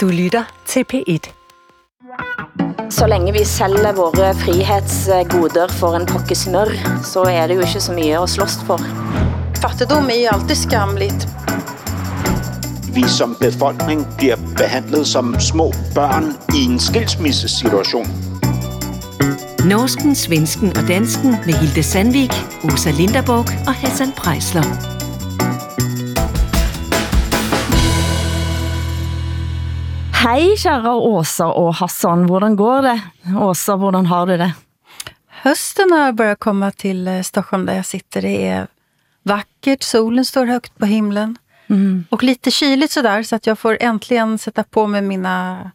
Du lytter til P1. Så længe vi sælger våre frihetsgoder for en pakke snør, så er det jo ikke så mye at slåss for. Fattigdom er jo alltid skamligt. vi som befolkning bliver behandlet som små børn i en skilsmissesituation. Norsken, svensken og dansken med Hilde Sandvik, Osa Linderborg og Hassan Prejsler. Hej, kære Åsa og Hassan. Hvordan går det? Åsa, hvordan har du det? Hösten har börjat komma till eh, Stockholm där jag sitter. Det är vackert, solen står högt på himlen. Mm. Och lite kyligt sådär, så att jag får äntligen sätta på mig mina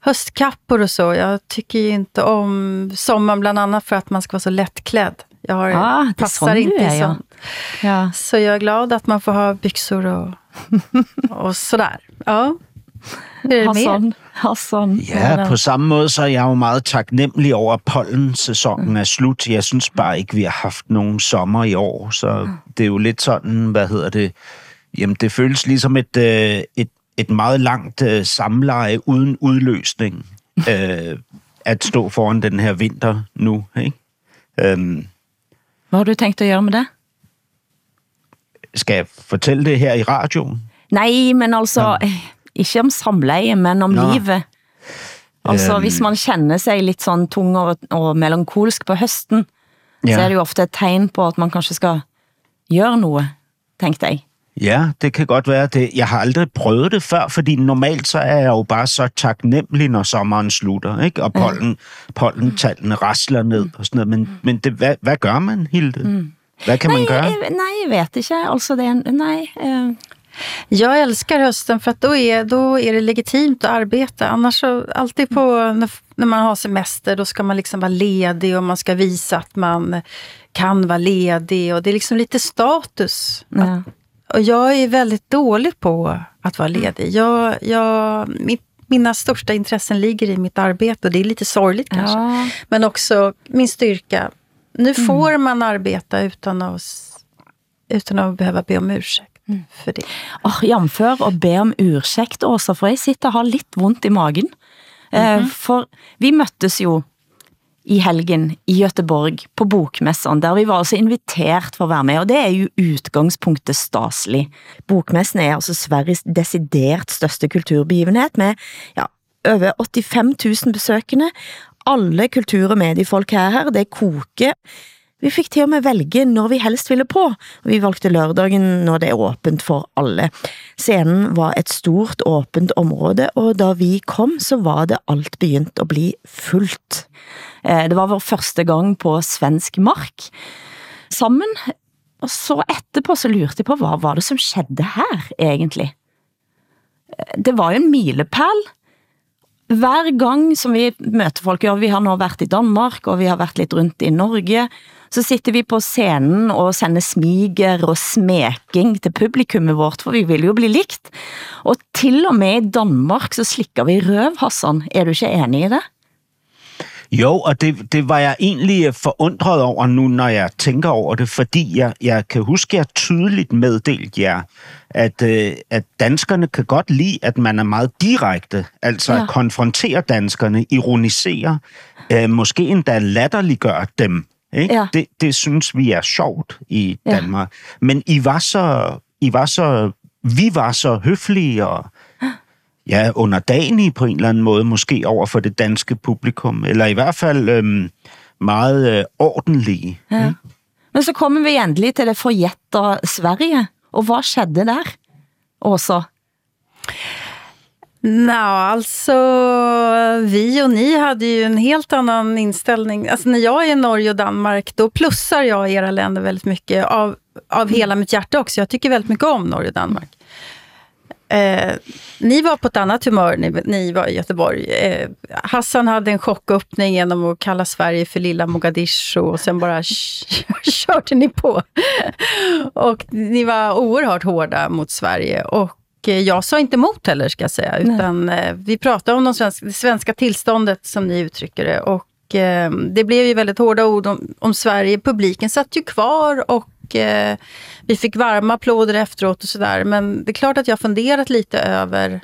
höstkappor och så. Jag tycker ju inte om sommaren, bland annat för att man ska vara så lättklädd. Jag har, Ah, det passar inte är, i ja. sånt. Ja. Så jag är glad att man får ha byxor och, och sådär. Ja. Er? Hassan, Hassan. Ja, på samme måde så er jeg jo meget taknemmelig over, at pollensæsonen er slut. Jeg synes bare ikke, vi har haft nogen sommer i år, så det er jo lidt sådan, hvad hedder det, jamen det føles ligesom et, øh, et, et meget langt øh, samleje uden udløsning øh, at stå foran den her vinter nu, ikke? Øhm, Hvad har du tænkt at gøre med det? skal jeg fortælle det her i radioen? Nej, men altså, ja. Ikke om samleje, men om Nå. livet. Altså, hvis man kender sig lidt sådan tung og, og melankolsk på høsten, ja. så er det jo ofte et tegn på, at man kanskje skal gøre noget, tænkte jeg. Ja, det kan godt være det. Jeg har aldrig prøvet det før, fordi normalt så er jeg jo bare så taknemmelig, når sommeren slutter, ikke? Og pollen, pollentallene rasler ned og sådan noget. Men, men det, hvad, hvad gør man, Hilde? Hvad kan man gøre? Nej, jeg, nej, jeg vet ikke. Altså, det er, nej, øh, Jag älskar hösten för att då är, då är det legitimt att arbeta. Annars så, alltid på, när, när man har semester, då ska man liksom vara ledig och man ska visa att man kan vara ledig. Och det är liksom lite status. ja. Och jag är väldigt dålig på att vara ledig. Jag, jag, mitt, mina största intressen ligger i mitt arbete och det är lite sorgligt kanske. Ja. Men också min styrka. Nu får man arbeta utan att, utan att behöva be om ursäkt för det. Oh, jamfør og be om ursäkt også, for jeg sitter og har lidt vondt i magen. eh, for vi møttes jo i helgen i Göteborg på bokmessen, der vi var altså inviteret for at være med, og det er jo udgangspunktet staselig. Bokmessen er altså Sveriges decidert største kulturbegivenhed med ja, over 85 000 besøgende. Alle kultur- og mediefolk er her, det er koke. Vi fikk til og med velge når vi helst ville på. Vi valgte lørdagen, når det er åpent for alle. Scenen var et stort åpent område, og da vi kom, så var det alt begyndt at blive fuldt. Eh, Det var vår første gang på svensk mark sammen, og så etterpå så lurte jeg på, hvad var det som skedde her egentlig? Eh, det var jo en milepæl, hver gang som vi møter folk, ja, vi har nå været i Danmark, og vi har været lidt rundt i Norge, så sitter vi på scenen og sender smiger og smeking til publikummet vårt, for vi vil jo bli likt. Og til og med i Danmark så slikker vi røv, Hassan. Er du ikke enig i det? Jo, og det, det var jeg egentlig forundret over nu, når jeg tænker over det, fordi jeg, jeg kan huske, at jeg tydeligt meddelt jer, at, øh, at danskerne kan godt lide, at man er meget direkte, altså Ja. ja. at konfrontere danskerne, ironisere, øh, måske endda latterliggøre dem. Ikke? Ja. Det, det synes vi er sjovt i Ja. Danmark. Men I var så, I var så, vi var så høflige og ja, underdanige på en eller anden måde, måske over for det danske publikum, eller i hvert fald øhm, meget øh, ordentlige. Ja. Men så kommer vi endelig til det forjætter Sverige. Og hvad skedde der? Åsa? Nå, alltså vi och ni hade ju en helt annan inställning. Alltså när jag är i Norge och Danmark, då plussar jag era länder väldigt mycket av, av hela mitt hjärta också. Jag tycker väldigt mycket om Norge och Danmark. Eh, ni var på ett annat humör när ni var i Göteborg. Eh, Hassan hade en chocköppning genom att kalla Sverige för lilla Mogadishu och sen bara körde ni på. och ni var oerhört hårda mot Sverige. Och jag sa inte emot heller, ska jag säga. Utan eh, vi pratade om de svenska, det svenska tillståndet, som ni uttrycker det. Och eh, det blev ju väldigt hårda ord om, om Sverige. Publiken satt ju kvar och eh, vi fick varma applåder efteråt och sådär. Men det är klart att jag funderat lite över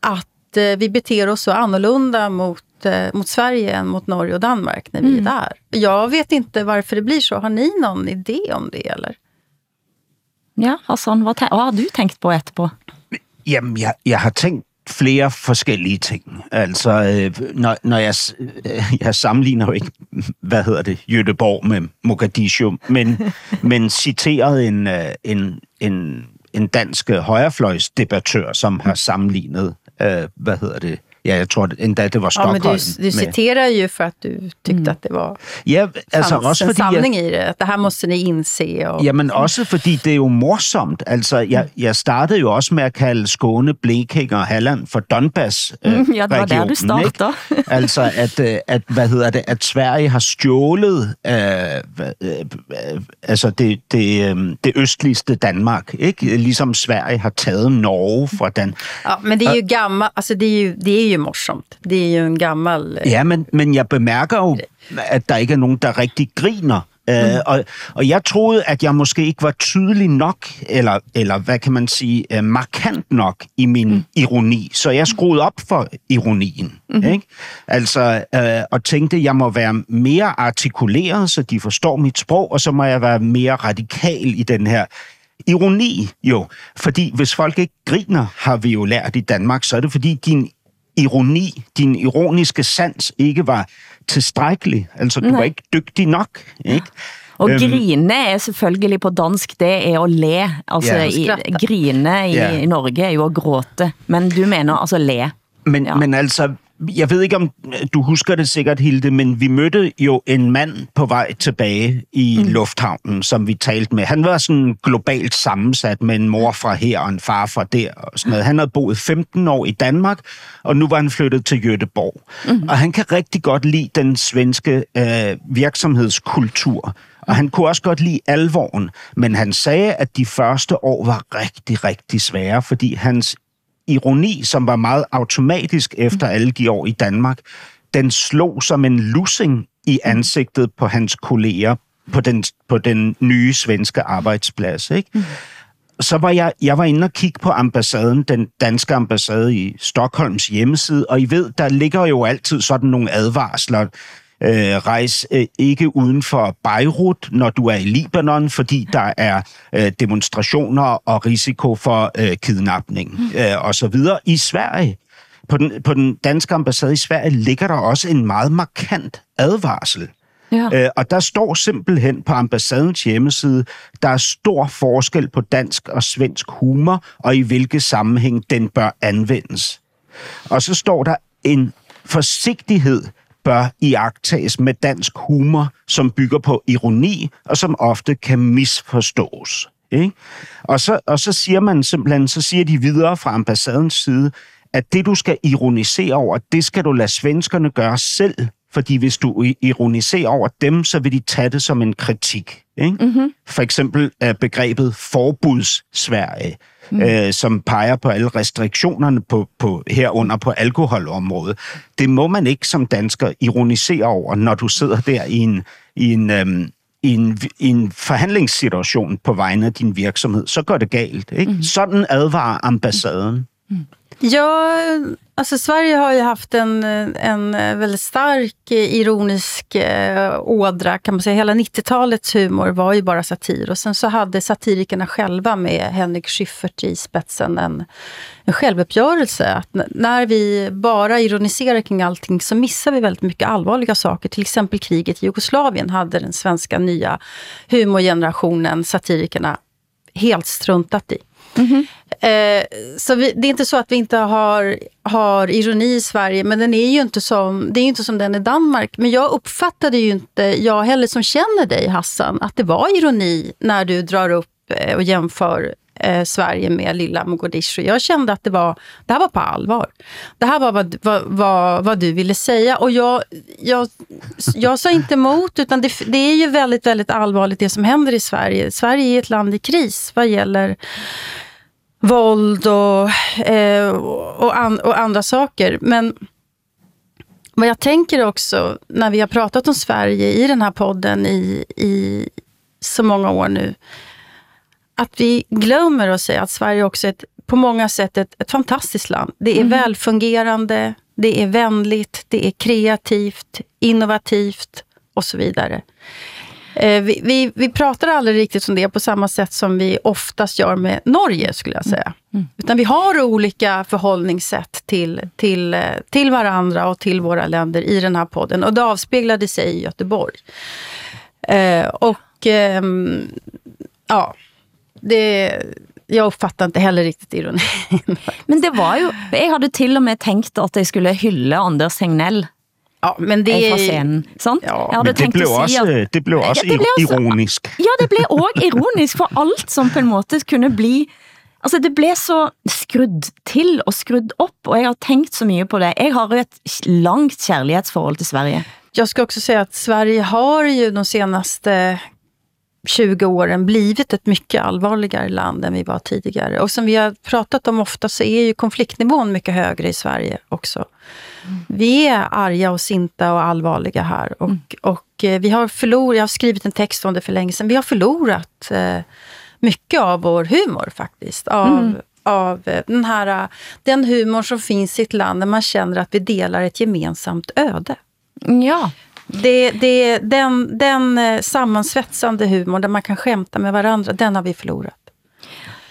att eh, vi beter oss så annorlunda mot, eh, mot Sverige än mot Norge och Danmark när vi mm. är där. Jag vet inte varför det blir så. Har ni någon idé om det eller? Ja, Hassan, hvad, hvad har du tænkt på etterpå? Jamen, jeg, jeg har tænkt flere forskellige ting. Altså, øh, når, når jeg, øh, jeg sammenligner jo ikke, hvad hedder det, Jødeborg med Mogadishu, men, men citeret en, øh, en, en, en dansk højrefløjsdebattør, som har sammenlignet, øh, hvad hedder det, Ja, jeg tror endda, det var Stockholm. Ja, men du, du citerar ju för att du tyckte mm. att det var ja, altså, fanns også en samling jeg, i det. At det her måste ni indse. Og, ja, men også fordi det er jo morsomt. Altså, jeg, jeg startede jo også med at kalde Skåne, Blekinge og Halland for Donbass øh, mm, Ja, det var der, du starter. altså, at, øh, at, hvad hedder det, at Sverige har stjålet øh, øh, øh, altså det, det, øh, det østligste Danmark. Ikke? Ligesom Sverige har taget Norge fra Dan. Ja, men det er jo gammelt. Altså, det er jo, det er jo morsomt. Det er jo en gammel... Ja, men, men jeg bemærker jo, at der ikke er nogen, der rigtig griner. Mm. Uh, og, og jeg troede, at jeg måske ikke var tydelig nok, eller, eller hvad kan man sige, uh, markant nok i min mm. ironi. Så jeg skruede op for ironien. Mm. Ikke? Altså, uh, og tænkte, at jeg må være mere artikuleret, så de forstår mit sprog, og så må jeg være mere radikal i den her ironi jo. Fordi hvis folk ikke griner, har vi jo lært i Danmark, så er det fordi din ironi, din ironiske sans ikke var tilstrækkelig. Altså, du Nej. var ikke dygtig nok, ikke? Og um, grine er selvfølgelig på dansk, det er at le. Altså, ja. i, grine i, ja. i Norge er jo at gråte, men du mener altså le. Men, ja. men altså, jeg ved ikke, om du husker det sikkert, Hilde, men vi mødte jo en mand på vej tilbage i mm. lufthavnen, som vi talte med. Han var sådan globalt sammensat med en mor fra her og en far fra der. Og sådan noget. Han havde boet 15 år i Danmark, og nu var han flyttet til Göteborg. Mm. Og han kan rigtig godt lide den svenske øh, virksomhedskultur. Og han kunne også godt lide alvoren, men han sagde, at de første år var rigtig, rigtig svære, fordi hans ironi, som var meget automatisk efter alle de år i Danmark, den slog som en lussing i ansigtet på hans kolleger på den, på den nye svenske arbejdsplads. Ikke? Mm. Så var jeg, jeg var inde og kigge på ambassaden, den danske ambassade i Stockholms hjemmeside, og I ved, der ligger jo altid sådan nogle advarsler øh, rejs øh, ikke uden for Beirut, når du er i Libanon, fordi der er øh, demonstrationer og risiko for øh, kidnapning mm. øh, osv. I Sverige, på den, på den danske ambassade i Sverige, ligger der også en meget markant advarsel. Ja. Øh, og der står simpelthen på ambassadens hjemmeside, der er stor forskel på dansk og svensk humor, og i hvilke sammenhæng den bør anvendes. Og så står der en forsigtighed bør iagtages med dansk humor, som bygger på ironi, og som ofte kan misforstås. Ikke? Og, så, og så siger man simpelthen, så siger de videre fra ambassadens side, at det, du skal ironisere over, det skal du lade svenskerne gøre selv, fordi hvis du ironiserer over dem, så vil de tage det som en kritik. Ikke? Mm-hmm. For eksempel er begrebet forbuds-Sverige, mm. øh, som peger på alle restriktionerne på, på herunder på alkoholområdet. Det må man ikke som dansker ironisere over, når du sidder der i en, i en, øhm, i en, i en forhandlingssituation på vegne af din virksomhed. Så går det galt. Ikke? Mm. Sådan advarer ambassaden. Mm. Ja, alltså Sverige har ju haft en, en väldigt stark eh, ironisk eh, ådra, kan man säga. Hela 90-talets humor var ju bara satir. Och sen så hade satirikerna själva med Henrik Schyffert i spetsen en, en självuppgörelse. Att när vi bara ironiserar kring allting så missar vi väldigt mycket allvarliga saker. Till exempel kriget i Jugoslavien hade den svenska nya humorgenerationen, satirikerna, helt struntat i. Mm -hmm. eh, så vi, det är inte så att vi inte har, har ironi i Sverige, men den är ju inte som, det är inte som den i Danmark. Men jag uppfattade ju inte, jag heller som känner dig Hassan, att det var ironi när du drar upp eh, och jämför eh, Sverige med lilla Mogadishu. Jag kände att det, var, det här var på allvar. Det här var vad, vad, vad, vad du ville säga. Och jag, jag, jag sa inte emot, utan det, det är ju väldigt, väldigt allvarligt det som händer i Sverige. Sverige är ett land i kris vad gäller våld och, eh, och, an, och andra saker. Men vad jag tänker också, när vi har pratat om Sverige i den här podden i, i så många år nu, att vi glömmer att säga att Sverige också är ett på många sätt ett, ett fantastiskt land. Det är Mm. välfungerande, det är vänligt, det är kreativt, innovativt och så vidare. Eh, vi, vi, vi pratar aldrig riktigt om det på samma sätt som vi oftast gör med Norge, skulle jag säga. Utan vi har olika förhållningssätt till, till, eh, till varandra och till våra länder i den här podden. Och det avspeglade sig i Göteborg. Eh, och ehm, ja, det, jag uppfattar inte heller riktigt ironin. Men det var jo, jeg havde til og med tænkt, at jeg skulle hylde Anders Tegnell ja, men det fra är scenen. Sant? Ja, jeg havde Men det blev at også, sige, at, det blev også det blev også- ironisk. Ja, det blev også ironisk, for alt som på en måte kunne bli Altså, det blev så skrudd til og skrudd op, og jeg har tænkt så mye på det. Jeg har jo et langt kærlighedsforhold til Sverige. Jag ska också säga att Sverige har ju de senaste 20 åren blivit ett mycket allvarligare land än vi var tidigare. Och som vi har pratat om ofta så är ju konfliktnivån mycket högre i Sverige också. Vi är arga och sinta och allvarliga här. Och, och eh, vi har förlorat, jag har skrivit en text om det för länge sedan, vi har förlorat eh, mycket av vår humor faktiskt. Av, av eh, den, här, eh, den humor som finns i ett land där man känner att vi delar ett gemensamt öde. Ja, Det, det, den, den eh, sammansvetsande humor där man kan skämta med varandra, den har vi förlorat.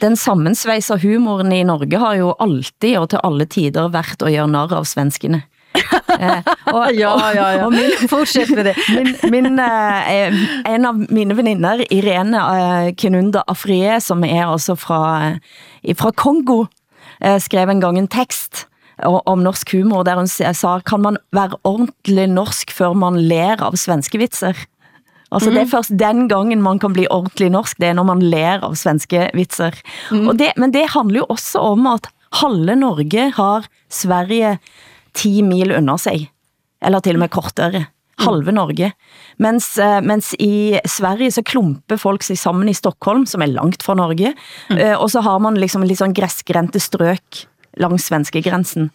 den sammensvejser humoren i Norge har jo alltid og til alle tider været at gøre narr av svenskene. Eh, og, Ja, ja, ja. Og min, Fortsätt med det. min, min, eh, en av mine veninder, Irene eh, Kinunda Afrie, som er altså fra, eh, fra Kongo, eh, skrev en gang en tekst om norsk humor, der hun sa, kan man være ordentlig norsk før man ler av svenske vitser? Altså det er først den gangen man kan bli ordentlig norsk, det er når man ler av svenske vitser. Og det, men det handler jo også om at halve Norge har Sverige 10 mil under sig, eller til og med kortere. Halve Norge. Mens, eh, mens i Sverige så klumper folk sig sammen i Stockholm, som er langt fra Norge, eh, og så har man liksom litt sånn græsgrente strøk langs svenskegrensen.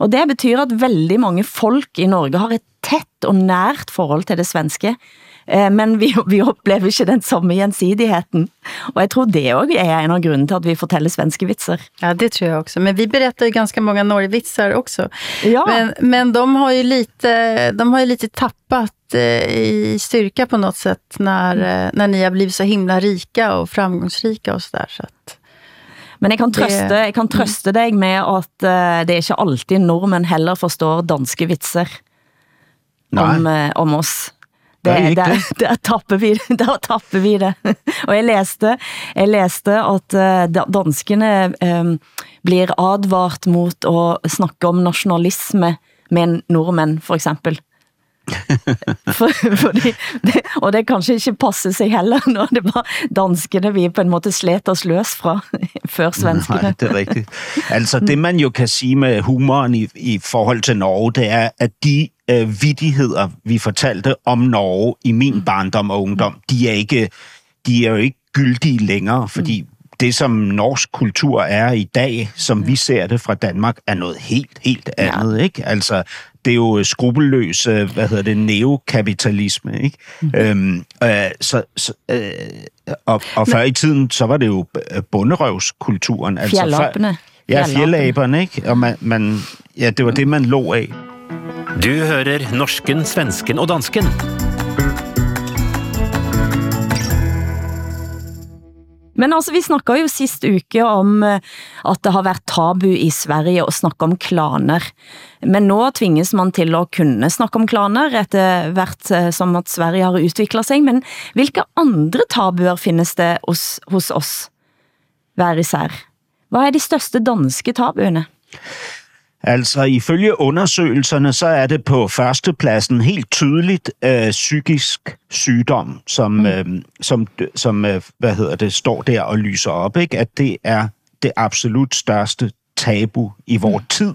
Og det betyder at veldig mange folk i Norge har et tæt og nært forhold til det svenske, eh, men vi, vi oplever ikke den samme gensidigheten. Og jeg tror det også er en av grunden til at vi fortæller svenske vitser. Ja, det tror jag också. Men vi berättar ju ganska många Norgevitsar också. Ja. Men, men de har ju lite, de har ju lite tappat eh, i styrka på något sätt när, eh, när ni har blivit så himla rika och framgångsrika och sådär. Så att, Men jeg kan Det- trøste, jeg kan trøste dig med at uh, det er ikke alltid nordmænd heller forstår danske vitser om, uh, om oss. Det er der, det. der, tapper vi, der tapper vi det. Og jeg læste, jeg læste at da- danskene um, blir advart mot at snakke om nationalisme med nordmænd, for eksempel. For, fordi, det, og det kanskje ikke passer sig heller, når det var danskene vi på en måte slet os løs fra, før svenskene. Nej, det er rigtigt. Altså, det man jo kan sige med humoren i, i forhold til Norge, det er, at de øh, vidigheder, vi fortalte om Norge i min barndom og ungdom, de er, ikke, de er jo ikke gyldige længere, fordi det, som norsk kultur er i dag, som vi ser det fra Danmark, er noget helt, helt andet, ikke? Altså, det er jo skrupelløs, øh, hvad hedder det, neokapitalisme, ikke? Øhm, øh, så, så, øh, og, og før i tiden, så var det jo øh, bunderøvskulturen. Altså før-. Ja, fjeldaberne, ikke? Og man, man, ja, det var det, man lå af. Du hører norsken, svensken og dansken. Men altså, vi snakkede jo sidste uke om eh, at det har været tabu i Sverige at snakke om klaner. Men nu tvinges man til at kunne snakke om klaner, etter hvert eh, som at Sverige har udviklet sig. Men hvilke andre tabuer findes det hos, hos os hver især? Hvad er de største danske tabuerne? Altså, ifølge undersøgelserne, så er det på førstepladsen helt tydeligt øh, psykisk sygdom, som, mm. øh, som, som øh, hvad hedder det, står der og lyser op, ikke? At det er det absolut største tabu i vores mm. tid.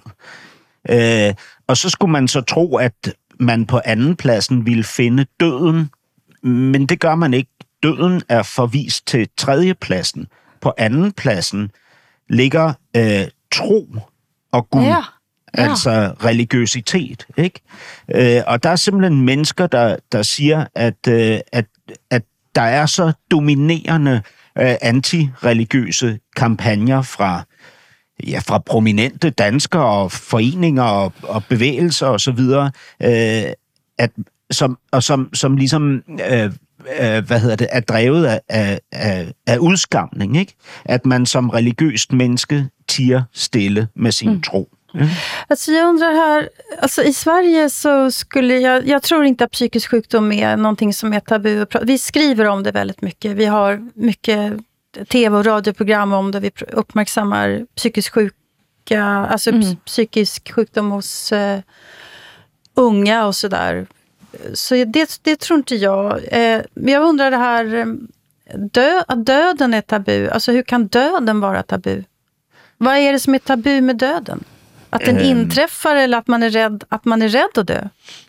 Øh, og så skulle man så tro, at man på anden pladsen ville finde døden, men det gør man ikke. Døden er forvist til tredjepladsen. På anden pladsen ligger øh, tro og Gud. Ja. Ja. Altså religiøsitet, ikke? Øh, og der er simpelthen mennesker, der, der siger, at, øh, at, at der er så dominerende øh, antireligiøse kampagner fra ja, fra prominente danskere og foreninger og, og bevægelser og så videre, øh, at, som, og som, som ligesom øh, øh, hvad hedder det, er drevet af, af, af, af udskamning, ikke? At man som religiøst menneske tiger stille med sin mm. tro. Mm. Alltså jag undrar här, alltså i Sverige så skulle jag, jag tror inte att psykisk sjukdom är någonting som är tabu. Vi skriver om det väldigt mycket. Vi har mycket tv och radioprogram om det. Vi uppmärksammar psykisk sjuka, alltså mm. psykisk sjukdom hos uh, unga och sådär. Så det, det tror inte jag. Eh, jag undrar det här, eh, dö, att döden är tabu. Alltså hur kan döden vara tabu? Vad är det som är tabu med döden? Att den øhm, inträffar eller att man är rädd, att man är rädd att dö?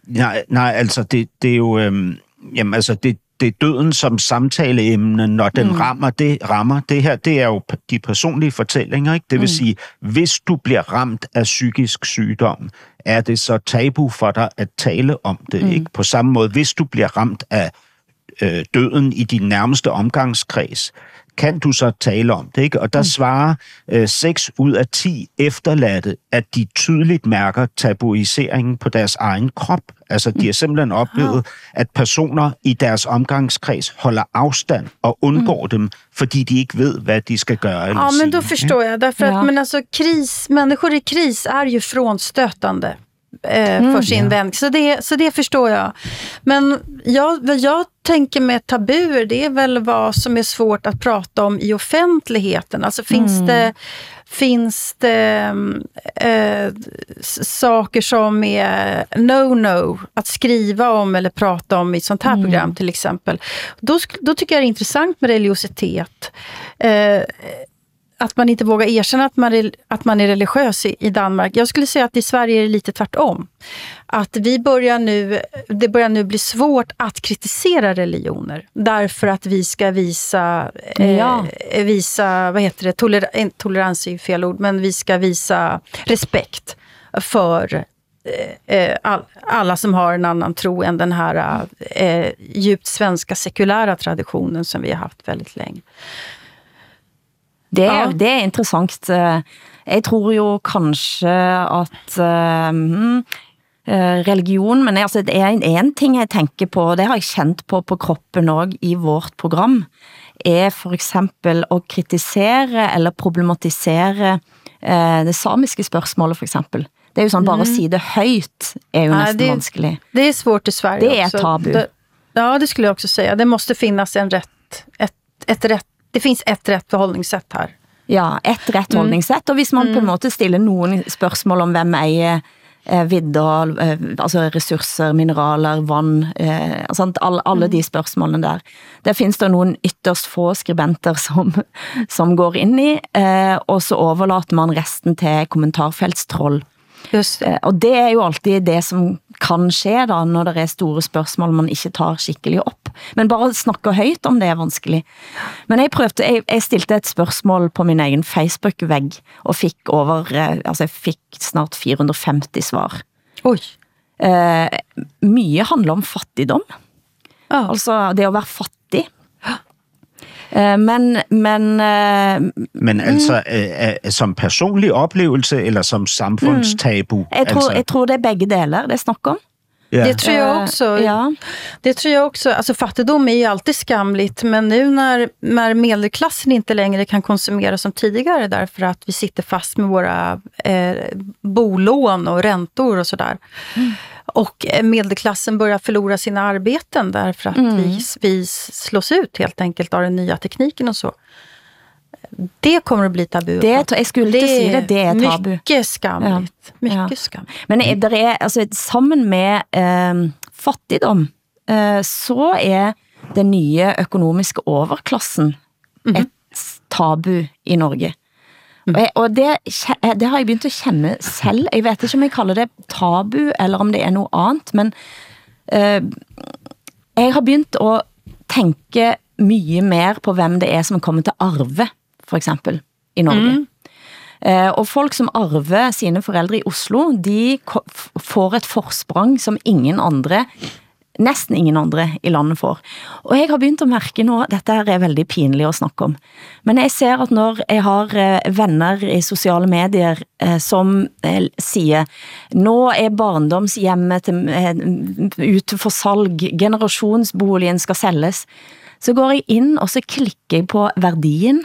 Nej, nej altså det, det er jo... Øhm, jamen altså det, det er døden som samtaleemne, når den mm. rammer det, rammer det her, det er jo de personlige fortællinger, ikke? Det vil mm. sige, hvis du bliver ramt af psykisk sygdom, er det så tabu for dig at tale om det, mm. ikke? På samme måde, hvis du bliver ramt af øh, døden i din nærmeste omgangskreds, kan du så tale om det, ikke? Og der mm. svarer øh, 6 ud af 10 efterladte, at de tydeligt mærker tabuiseringen på deres egen krop. Altså, de har simpelthen oplevet, at personer i deres omgangskreds holder afstand og undgår mm. dem, fordi de ikke ved, hvad de skal gøre eller Ja, men sige. då förstår jag. Därför att, men alltså, kris, människor i kris är ju frånstötande eh, mm, för sin ja. vän. Så det, så det förstår jag. Men jag, vad jag tänker med tabuer, det är väl vad som är svårt att prata om i offentligheten. Alltså finns mm. det finns det eh, saker som är no-no att skriva om eller prata om i ett sånt här mm. program till exempel. Då, då tycker jag det är intressant med religiositet. Eh, att man inte vågar erkänna att man är, att man är religiös i, i Danmark. Jag skulle säga att i Sverige är det lite tvärtom. Att vi börjar nu, det börjar nu bli svårt att kritisera religioner. Därför att vi ska visa, ja. eh, visa vad heter det, Toler, tolerans är ju fel ord, men vi ska visa respekt för eh, eh, all, alla som har en annan tro än den här eh, djupt svenska sekulära traditionen som vi har haft väldigt länge. Det, ja. det er interessant. Jeg tror jo kanskje at uh, religion, men altså, det er en ting jeg tænker på, det har jeg kjent på på kroppen også i vårt program, er for eksempel at kritisere eller problematisere uh, det samiske spørgsmålet for eksempel. Det er jo sådan, bare at sige det højt er jo næsten det, vanskelig. Det är svårt i Sverige Det också. tabu. Det, ja, det skulle jag också säga. Det måste finnas en rätt, ett, ett rätt det finns ett rätt förhållningssätt här. Ja, ett rätt mm. hållningssätt, og hvis man mm. på en måte stiller nogen spørgsmål om hvem ejer eh, vidder, eh, altså mineraler, vand, eh, sant, alle mm. de spørgsmålene der. Der findes der nogle ytterst få skribenter, som, som går ind i, eh, og så overlater man resten til kommentarfeltstroll. Det. Eh, og det er jo altid det som kan ske da, når der er store spørgsmål man ikke tar skikkelig op. Men bare snakke højt om det er vanskelig. Men jeg prøvde, jeg, jeg stilte et spørgsmål på min egen Facebook-væg, og fik over, eh, altså jeg fik snart 450 svar. Oj. Eh, mye handler om fattigdom. Ja. Altså det at være fattig. Eh, men, men, eh, men altså, mm. som personlig oplevelse, eller som samfundstabu? Mm. Jeg, tror, altså. jeg tror det er begge deler, det snakker om. Yeah. Det tror jag också. Ja. Det tror jag också. Alltså fattigdom är ju alltid skamligt, men nu när, när medelklassen inte längre kan konsumera som tidigare därför att vi sitter fast med våra eh, bolån och räntor och sådär. Mm. Och medelklassen börjar förlora sina arbeten därför att mm. vi, vi slås ut helt enkelt av den nya tekniken och så. Det kommer att bli tabu. Det, jeg skulle det, sige det, det er tabu. Mycket skamligt. Ja. Mycket ja. skamligt. Men der er, altså, sammen med eh, fattigdom, eh, så er den nye økonomiske overklassen mm -hmm. et tabu i Norge. Mm. Og, jeg, og det, det har jeg begyndt at kende selv. Jeg vet ikke om jeg kalder det tabu, eller om det er noget andet, men eh, jeg har begyndt at tænke mye mer på hvem det er, som kommer til arve for eksempel, i Norge. Mm. Eh, og folk som arver sine forældre i Oslo, de får et forsprang som ingen andre næsten ingen andre i landet får. Og jeg har begyndt at mærke nå, dette her er veldig pinligt at snakke om, men jeg ser at når jeg har eh, venner i sociale medier eh, som eh, siger, nå er barndomshjemmet eh, ute for salg, generationsboligen skal sælges, så går jeg ind, og så klikker jeg på værdien,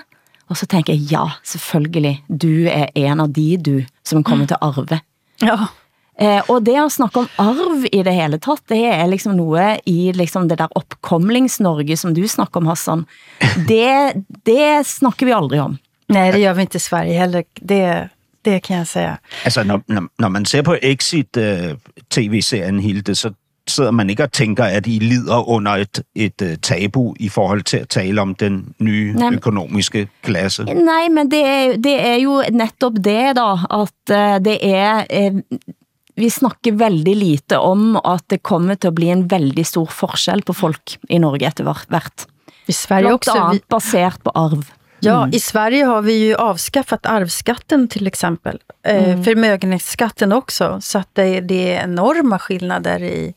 og så tænker jeg, ja, selvfølgelig, du er en av de du, som kommer til at arve. Ja. Eh, og det at snakke om arv i det hele tatt, det er liksom noe i liksom det der opkomlings-Norge, som du snakker om, Hassan. Det, det snakker vi aldrig om. Nej, det gör vi inte i Sverige heller. Det, det kan jeg säga. Altså, når, når, når man ser på Exit-tv-serien, Hilde, så sidder man ikke og tænker, at I lider under et, et uh, tabu i forhold til at tale om den nye Nej. økonomiske klasse. Nej, men det er, det er jo netop det da, at uh, det er... Vi snakker veldig lite om at det kommer til at blive en veldig stor forskel på folk i Norge etter hvert. I Sverige. Vi, andet baseret på arv. ja, i Sverige har vi ju avskaffat arvsskatten till exempel. Eh, Förmögenhetsskatten också. Så att det, det är enorma skillnader i,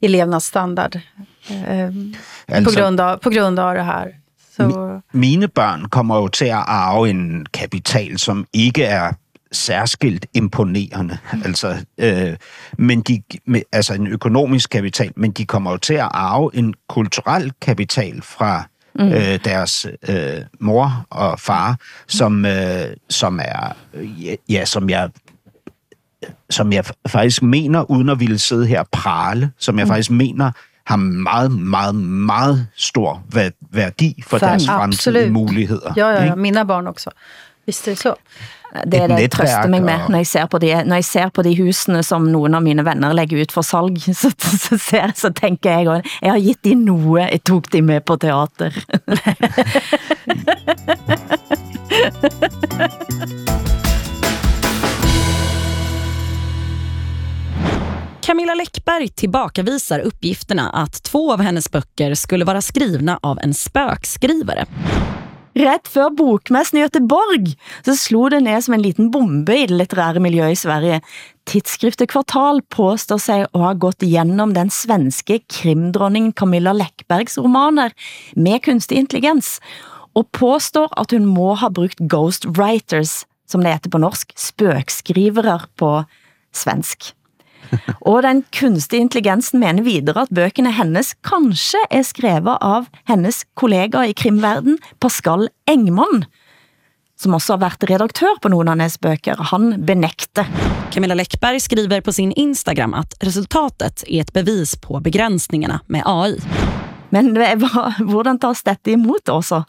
i levnadsstandard. Eh, på, Altså- grund av, på grund av det här. Så, Mine børn kommer jo til at arve en kapital, som ikke er særskilt imponerende. Altså, øh, men de, med, altså en økonomisk kapital, men de kommer jo til at arve en kulturel kapital fra mm. øh, deres øh, mor og far, som, øh, som er, ja, ja, som jeg som jeg faktisk mener, uden at ville sidde her og prale, som jeg faktisk mener har meget, meget, meget stor væ- værdi for deres fremtidige Absolut. muligheder. ja, ja, ja, ikke? mina barn också. Är det så. Det er Et det, jeg trøster mig med, når jeg, ser på de, når jeg ser på de husene, som nogle af mine venner lægger ut for salg, så, så, ser, så tænker jeg, også, jeg har givet de noe, jeg tog de med på teater. Camilla Läckberg tillbakavisar uppgifterna att två av hennes böcker skulle vara skrivna av en spökskrivare. Rätt för bokmessen i Göteborg så slog det ned som en liten bombe i det litterære miljø i Sverige. Tidsskriftet Kvartal påstår sig at ha gått igennem den svenske krimdronningen Camilla Läckbergs romaner med kunstig intelligens, og påstår at hun må ha brugt ghostwriters, som det heter på norsk, spøkskrivere på svensk. Og den kunstige intelligensen mener videre at bøkene hennes kanskje er skrevet av hennes kollega i krimverden, Pascal Engman, som også har været redaktør på nogle av hennes bøker. Han benægter. Camilla Läckberg skriver på sin Instagram att resultatet är ett bevis på begränsningarna med AI. Men hvordan tas dette imot også?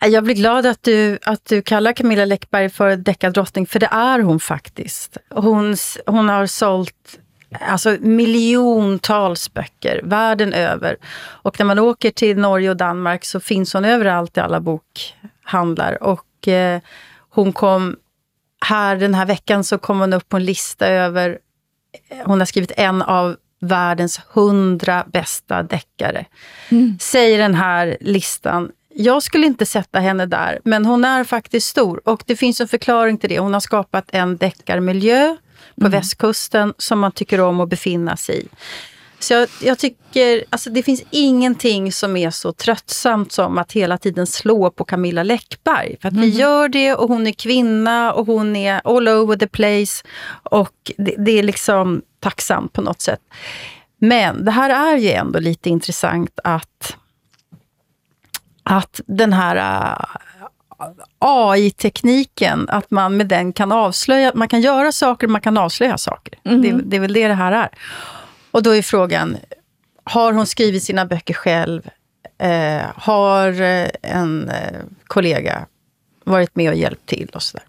Jag blir glad att du, att du kallar Camilla Läckberg för deckardrottning, för det är hon faktiskt. Hon, hon har sålt alltså, miljontals böcker världen över. Och när man åker till Norge och Danmark så finns hon överallt i alla bokhandlar. Och eh, hon kom här den här veckan så kom hon upp på en lista över hon har skrivit en av världens hundra bästa deckare. Säger den här listan. Jag skulle inte sätta henne där, men hon är faktiskt stor. Och det finns en förklaring till det. Hon har skapat en deckarmiljö på västkusten som man tycker om att befinna sig i. Så jag, jag tycker, alltså det finns ingenting som är så tröttsamt som att hela tiden slå på Camilla Läckberg. För att vi gör det och hon är kvinna och hon är all over the place. Och det, det är liksom tacksamt på något sätt. Men det här är ju ändå lite intressant att, att den här äh, AI-tekniken, att man med den kan avslöja, man kan göra saker, man kan avslöja saker. Det, det är väl det det här är. Och då är frågan, har hon skrivit sina böcker själv? Eh, har eh, en kollega varit med och hjälpt till och sådär?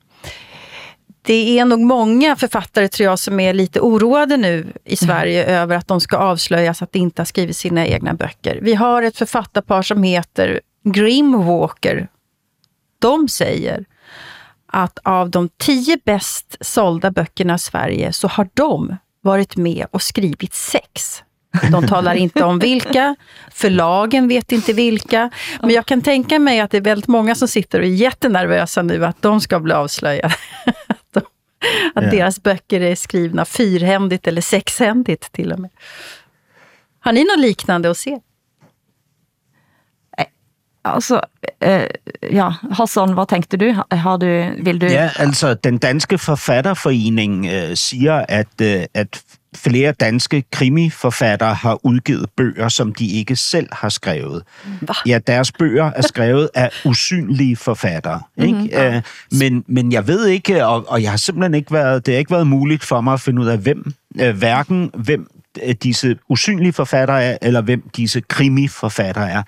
Det är nog många författare tror jag som är lite oroade nu i Sverige över att de ska avslöjas att de inte har skrivit sina egna böcker. Vi har ett författarpar som heter Grimwalker. De säger att av de tio bäst sålda böckerna i Sverige så har de varit med och skrivit sex. De talar inte om vilka, förlagen vet inte vilka. Men jag kan tänka mig att det är väldigt många som sitter och är jättenervösa nu att de ska bli avslöjade. Att, de, att Ja. deras böcker är skrivna fyrhändigt eller sexhändigt till och med. Har ni något liknande att se? Altså, øh, ja, Hassan, hvad tænkte du? Har du, vil du? Ja, altså den danske forfatterforening øh, siger, at, øh, at flere danske krimiforfattere har udgivet bøger, som de ikke selv har skrevet. Hva? Ja, deres bøger er skrevet af usynlige forfattere. Ikke? Mhm. Øh, men, men jeg ved ikke, og, og jeg har simpelthen ikke været, det har ikke været muligt for mig at finde ud af, hvem, øh, hverken hvem disse usynlige forfattere er, eller hvem disse krimiforfattere er.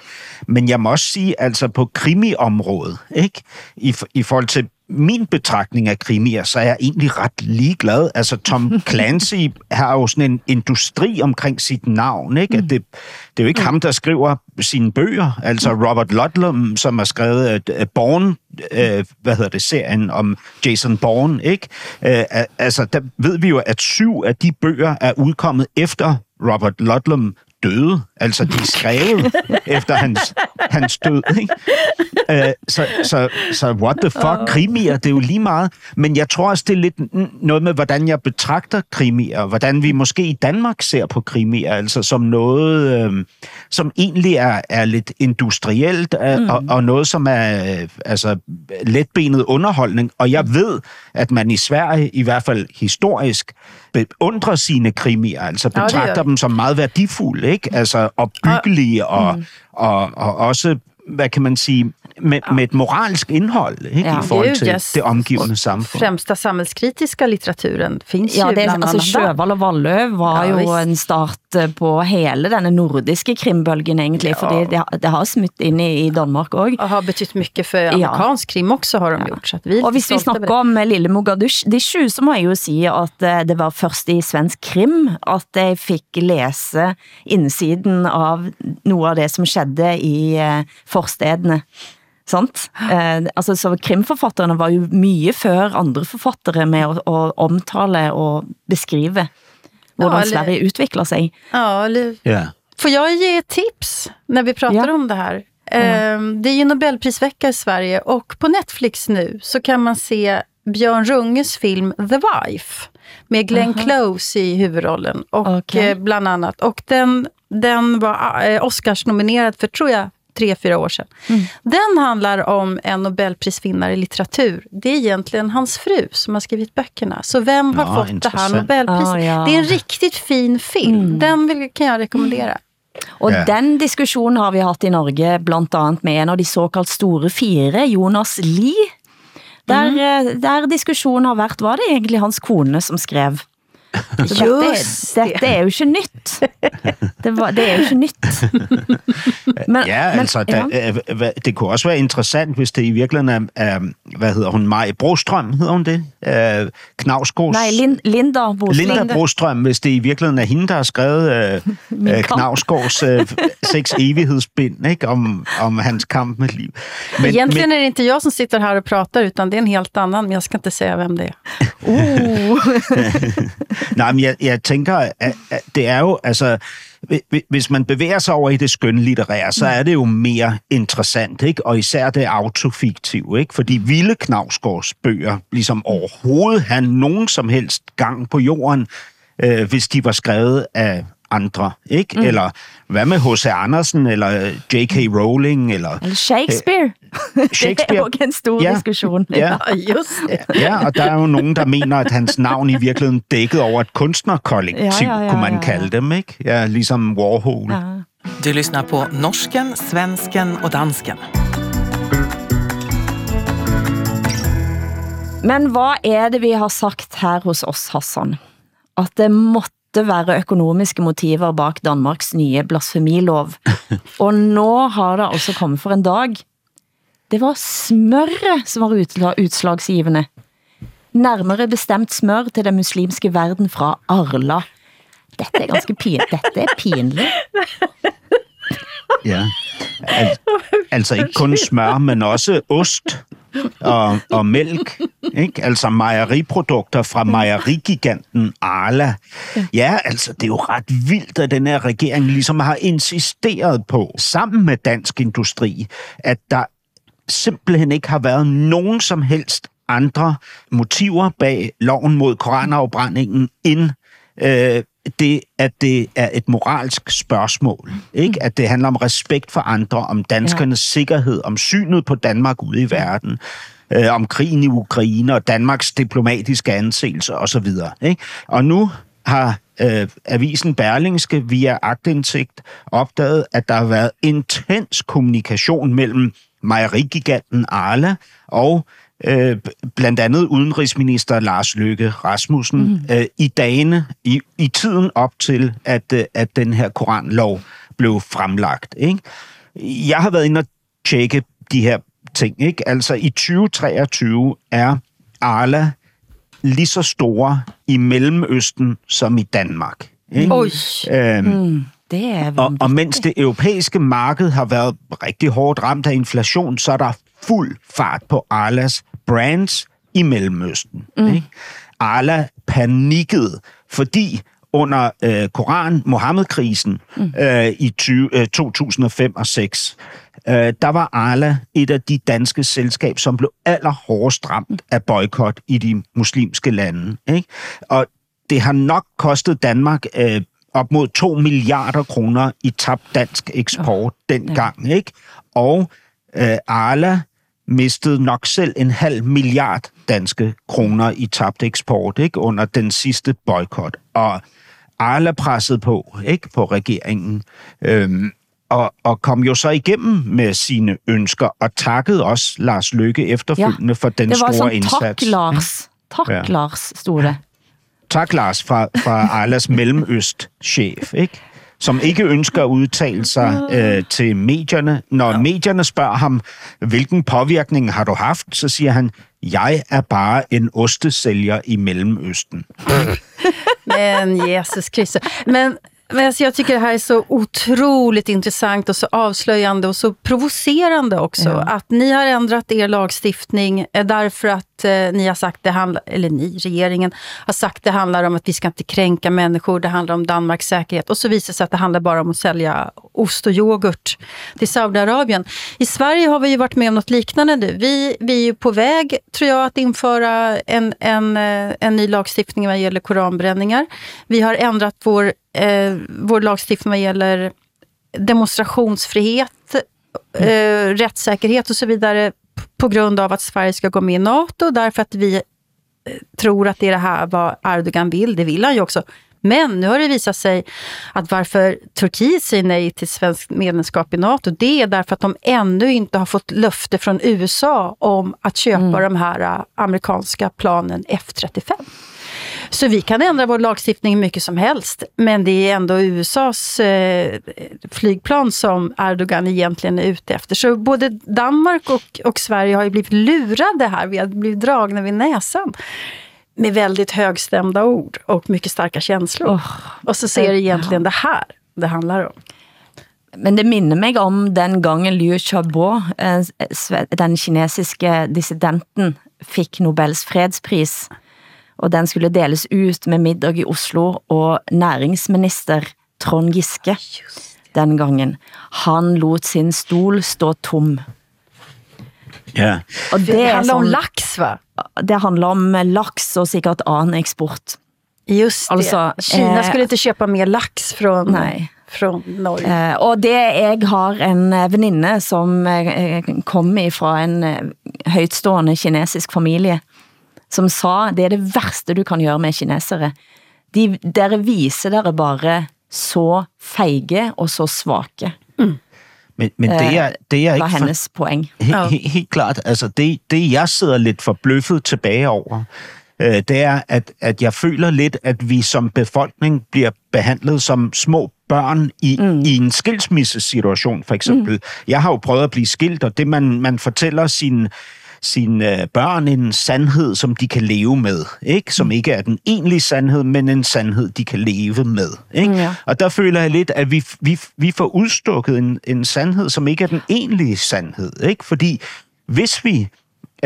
Men jeg må også sige, altså på krimiområdet, ikke? I, i forhold til min betragtning af krimier, så er jeg egentlig ret ligeglad. Altså Tom Clancy har jo sådan en industri omkring sit navn, ikke? At det, det er jo ikke ham, der skriver sine bøger. Altså Robert Ludlum, som har skrevet uh, Born, uh, hvad hedder det, serien om Jason Bourne, ikke? Uh, altså, der ved vi jo, at syv af de bøger er udkommet efter Robert Ludlum døde. Altså, de er skrevet efter hans, hans død, ikke? Uh, så, så, så what the fuck, krimier, det er jo lige meget. Men jeg tror også, det er lidt noget med, hvordan jeg betragter krimier, hvordan vi måske i Danmark ser på krimier, altså som noget, øh, som egentlig er, er lidt industrielt, øh, mm. og, og noget, som er øh, altså, letbenet underholdning. Og jeg ved, at man i Sverige, i hvert fald historisk, beundrer sine krimier, altså betragter vi. dem som meget værdifulde, ikke? Altså opbyggelige og, Mm. og, og også, hvad kan man sige, med, med et moralsk indhold, ikke? Ja. I forhold Gud, til yes. det omgivende samfund. Främsta samhällskritiska litteraturen finns Ja, ju det, bland altså annat. Sjøvald og Vallø var Ja, jo visst. en start eh, på hele denne nordiske krimbølgen egentlig, Ja. fordi det, det har smutt ind i, i Danmark også. Och har betytt mycket för amerikansk krim också har de gjort. Så att vi lite hvis vi snakker om eh, Lille Mogadishu, så må jeg jo sige, at eh, det var først i svensk krim, at jeg fik læse indsiden av noget af det, som skedde i forstedene. Sant? Eh, altså, så krimforfatterne var jo mye før andre forfattere med at, omtale og beskrive hvordan eller- Sverige utvikler sig. Ja, eller, Ja. får jag ge ett tips när vi pratar Ja. om det här? Ehm, Det är ju Nobelprisvecka i Sverige och på Netflix nu så kan man se Björn Runges film The Wife med Glenn Close i huvudrollen och Okej. eh, bland annat. Och den, den var eh, Oscars-nominerad för, tror jag, tre, fyra år sedan. Den handlar om en Nobelprisvinnare i litteratur. Det är egentligen hans fru som har skrivit böckerna. Så vem har Ja, fått det här intressant. Nobelpriset? Ah, ja. Det är en riktigt fin film. Den vill, kan jag rekommendera. Og Ja. den diskussionen har vi haft i Norge, blant andet med en av de såkaldt store fire, Jonas Lie. Der, eh, der diskussionen har været, var det egentlig hans kone som skrev? Så Just dette, dette er jo ikke nyt. Det, var, det er jo ikke nyt. Men, Ja, altså, ja. da, øh, hva- det kunne også være interessant, hvis det i virkeligheden er, er hvad hedder hun, Maj Brostrøm, hedder hun det? Øh, Knavsgaards... Nej, Lin, Linda Boslund. Linda Brostrøm, hvis det i virkeligheden er hende, der har skrevet øh, øh, kamp. Knavsgaards øh, seks evighedsbind, ikke? Om, om hans kamp med liv. Men, Egentligen är det inte jag som sitter här och pratar, utan det är en helt annan, men jag ska inte säga vem det är. Nej, men jeg, jeg tænker, at, at det er jo, altså, hvi- hvis man bevæger sig over i det skønlitterære, så er det jo mere interessant, ikke? Og især det autofiktive, ikke? Fordi Ville Knavsgaards bøger ligesom overhovedet have nogen som helst gang på jorden, øh, hvis de var skrevet af andre, ikke? Mm. Eller hvad med H.C. Andersen, eller øh, J.K. Rowling, eller Eller Shakespeare. Det er Shakespeare. jo en stor Ja. diskussion. Ja, Ja, just det. Ja, og der er jo nogen, der mener, at hans navn i virkeligheden dækkede over et kunstnerkollektiv, Ja, ja, ja, kunne man ja, ja. kalde dem, ikke? Ja, ligesom Warhol. Ja. Ja. Du lyssnar på norsken, svensken och dansken. Men hvad er det vi har sagt her hos oss, Hassan? At det måtte være økonomiske motiver bak Danmarks nye blasfemilov. Og nå har det altså kommet for en dag. Det var smørret som var utslagsgivende. Nærmere bestemt smør til den muslimske verden fra Arla. Dette er ganske pin Dette er pinligt. ja. Al- altså ikke kun smør, men også ost og, og mælk. Ikke? Altså mejeriprodukter fra mejerigiganten Arla. Ja, altså det er jo ret vildt, at den her regering ligesom har insisteret på, sammen med dansk industri, at der simpelthen ikke har været nogen som helst andre motiver bag loven mod koranafbrændingen end øh, det, at det er et moralsk spørgsmål. Ikke? At det handler om respekt for andre, om danskernes ja. sikkerhed, om synet på Danmark ude i verden, øh, om krigen i Ukraine og Danmarks diplomatiske anseelse osv. Ikke? Og nu har øh, avisen Berlingske via agtindsigt opdaget, at der har været intens kommunikation mellem mejerigiganten Arla og øh, blandt andet udenrigsminister Lars Løkke Rasmussen mm. øh, i dagene, i, i tiden op til, at, øh, at den her koranlov blev fremlagt. Ikke? Jeg har været inde og tjekke de her ting. Ikke? Altså i 2023 er Arla lige så store i Mellemøsten som i Danmark. Ikke? Oj. Øhm, Mm, det er og, og mens det europæiske marked har været rigtig hårdt ramt af inflation, så er der fuld fart på Arlas brands i Mellemøsten. Mm. Ikke? Arla panikkede, fordi under øh, Koran-Mohammed-krisen mm. øh, i 20, øh, 2005 og 6, øh, der var Arla et af de danske selskaber, som blev allerhårdest ramt af boykot i de muslimske lande. Ikke? Og det har nok kostet Danmark øh, op mod 2 milliarder kroner i tabt dansk eksport oh, dengang. Ikke? Og øh, Arla mistede nok selv en halv milliard danske kroner i tabt eksport ikke? under den sidste boykot. Og Arla pressede på ikke på regeringen. Øhm, og, og kom jo så igennem med sine ønsker, og takkede også Lars Løkke efterfølgende ja, for den det var store sånn, indsats. Takk, Lars. Takk, Ja. Lars, sto det. Tak, Lars, fra, fra Arlas Mellemøst-chef, ikke? Som ikke ønsker at udtale sig øh, til medierne. Når ja. medierne spørger ham, hvilken påvirkning har du haft, så siger han, jeg er bare en ostesælger i Mellemøsten. Men Jesus Kristus. Men, men alltså jag tycker det här är så otroligt intressant och så avslöjande och så provocerande också. Ja. Att ni har ändrat er lagstiftning eh, därför att eh, ni har sagt det handlar, eller ni, regeringen, har sagt det handlar om att vi ska inte kränka människor, det handlar om Danmarks säkerhet. Och så visar det sig att det handlar bara om att sälja ost och yoghurt till Saudiarabien. I Sverige har vi ju varit med om något liknande nu. Vi, vi är ju på väg, tror jag, att införa en, en, eh, en ny lagstiftning vad gäller koranbränningar. Vi har ändrat vår, eh, vår lagstiftning vad gäller demonstrationsfrihet, eh, rättssäkerhet och så vidare på grund av att Sverige ska gå med i NATO, därför att vi eh, tror att det är det här vad Erdogan vill. Det vill han ju också. Men nu har det visat sig att varför Turkiet säger nej till svenskt medlemskap i NATO, det är därför att de ännu inte har fått löfte från USA om att köpa de här eh, amerikanska planen F35. Så vi kan ändra vår lagstiftning mycket som helst, men det är ändå USAs eh, flygplan som Erdogan egentligen är ute efter. Så både Danmark och, och Sverige har ju blivit lurade här, vi har blivit dragna vid näsan. Med väldigt högstämda ord och mycket starka känslor. och så ser det egentligen det här det handlar om. Men det minder mig om den gangen Liu Xiaobo, eh, sve- den kinesiske dissidenten, fik Nobels fredspris, og den skulle deles ut med middag i Oslo, og næringsminister Trond Giske den gangen, han lot sin stol stå tom. Ja. Og det, Det er handlar om lax va? det handler om laks og sikkert annen eksport. Just det. Alltså, Kina eh, skulle inte köpa mer lax från, Nej. från Norge. Eh, og det jeg har en eh, veninde som eh, kom fra en højtstående kinesisk familie, som sa, det er det værste du kan gøre med kinesere. De, dere viser dere bare så feige og så svake, Men, men det, er, det er var ikke for, hendes poeng. Helt, helt, helt klart. Altså, det, det, jeg sidder lidt forbløffet tilbage over, øh, det er, at, at jeg føler lidt, at vi som befolkning bliver behandlet som små børn i, mm. i en skilsmissesituation, for eksempel. Mm. Jeg har jo prøvet at blive skilt, og det, man, man fortæller sine sine øh, børn en sandhed, som de kan leve med. Ikke? Som ikke er den egentlige sandhed, men en sandhed, de kan leve med. Ikke? Ja. Og der føler jeg lidt, at vi, vi, vi får udstukket en, en sandhed, som ikke er den egentlige sandhed. Ikke? Fordi hvis vi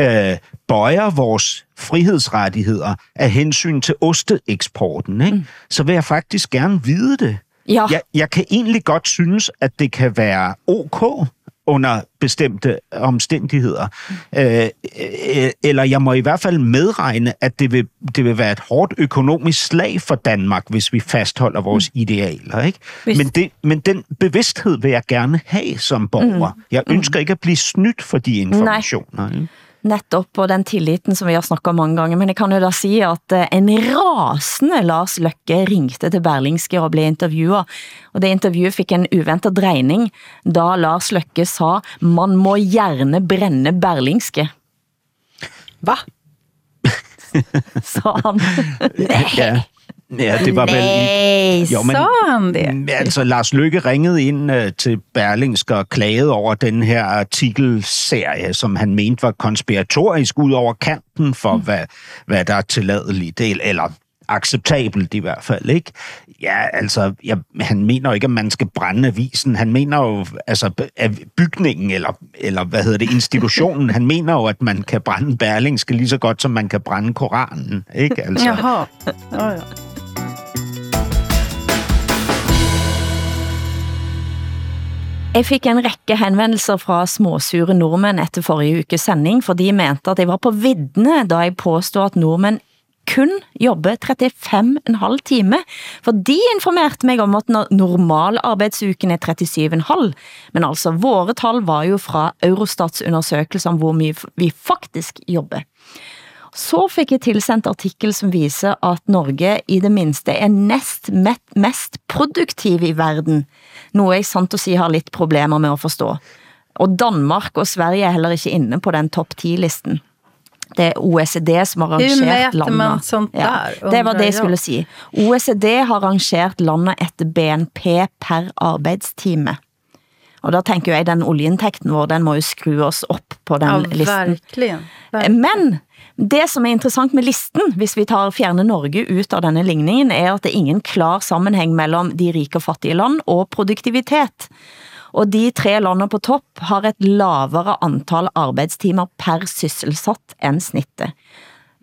øh, bøjer vores frihedsrettigheder af hensyn til osteeksporten, ikke? Mm. så vil jeg faktisk gerne vide det. Ja. Jeg, jeg kan egentlig godt synes, at det kan være ok under bestemte omstændigheder. Øh, øh, eller jeg må i hvert fald medregne, at det vil, det vil være et hårdt økonomisk slag for Danmark, hvis vi fastholder vores mm. idealer. Ikke? Men, det, men den bevidsthed vil jeg gerne have som borger. Mm. Jeg ønsker ikke at blive snydt for de informationer. Ikke? Netop og den tilliten, som vi har snakket om mange gange. Men jeg kan jo da sige, at eh, en rasende Lars Løkke ringte til Berlingske og blev intervjuet. Og det intervjuet fik en uventet drejning, da Lars Løkke sa, man må gerne brænde Berlingske. Hvad? sa han. ja. Ja, det var Nej, vel... jo, men, så han det? Altså, Lars Lykke ringede ind uh, til Berlingske og klagede over den her artikelserie, som han mente var konspiratorisk ud over kanten for, mm. hvad, hvad der er tilladeligt, eller acceptabelt i hvert fald, ikke? Ja, altså, jeg, han mener jo ikke, at man skal brænde avisen. Han mener jo, altså, bygningen, eller, eller hvad hedder det, institutionen, han mener jo, at man kan brænde Berlingske lige så godt, som man kan brænde Koranen, ikke? Altså, Jaha. Ja, ja. Jeg fik en række henvendelser fra småsure nordmænd efter forrige ukes sending, for de mente, at jeg var på vidne, da jeg påstod, at nordmænd kun jobbe 35,5 time, for de informerte mig om, at normal arbejdsuken er 37,5, men altså våre tal var jo fra Eurostats undersøgelse om hvor mye vi faktisk jobber. Så fik jeg tilsendt artikel, som viser, at Norge i det mindste er næst mest produktiv i verden, noget jeg sant at sige har lidt problemer med at forstå. Og Danmark og Sverige er heller ikke inne på den top 10-listen. Det er OECD som har rangeret man sånt där? Ja, det var det jeg skulle sige. OECD har rangeret landet efter BNP per arbejdstime. Og der tænker jeg, den oljeindtekten vår, den må jo skrue os op på den ja, listen. Verkligen. verkligen. Men det som er interessant med listen, hvis vi tar fjerne Norge ut av denne ligningen, er at det er ingen klar sammenhæng mellem de rike og fattige land og produktivitet. Og de tre landene på topp har et lavere antal arbejdstimer per sysselsatt end snittet.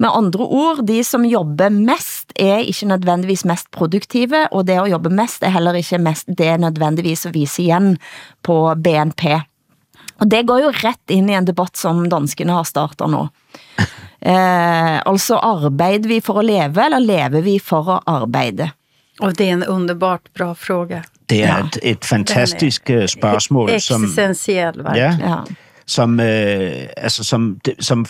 Med andre ord, de som jobber mest er ikke nødvendigvis mest produktive, og det å jobbe mest er heller ikke mest det nødvendigvis å vise igjen på BNP. Og det går jo rett ind i en debatt som danskene har startet nu. Eh, altså, arbejder vi for at leve, eller lever vi for at arbejde? Og det er en underbart bra fråga. Det er ja. et, et fantastisk er spørgsmål. Eksistentiel, som, ja, ja. Som, øh, altså, som, som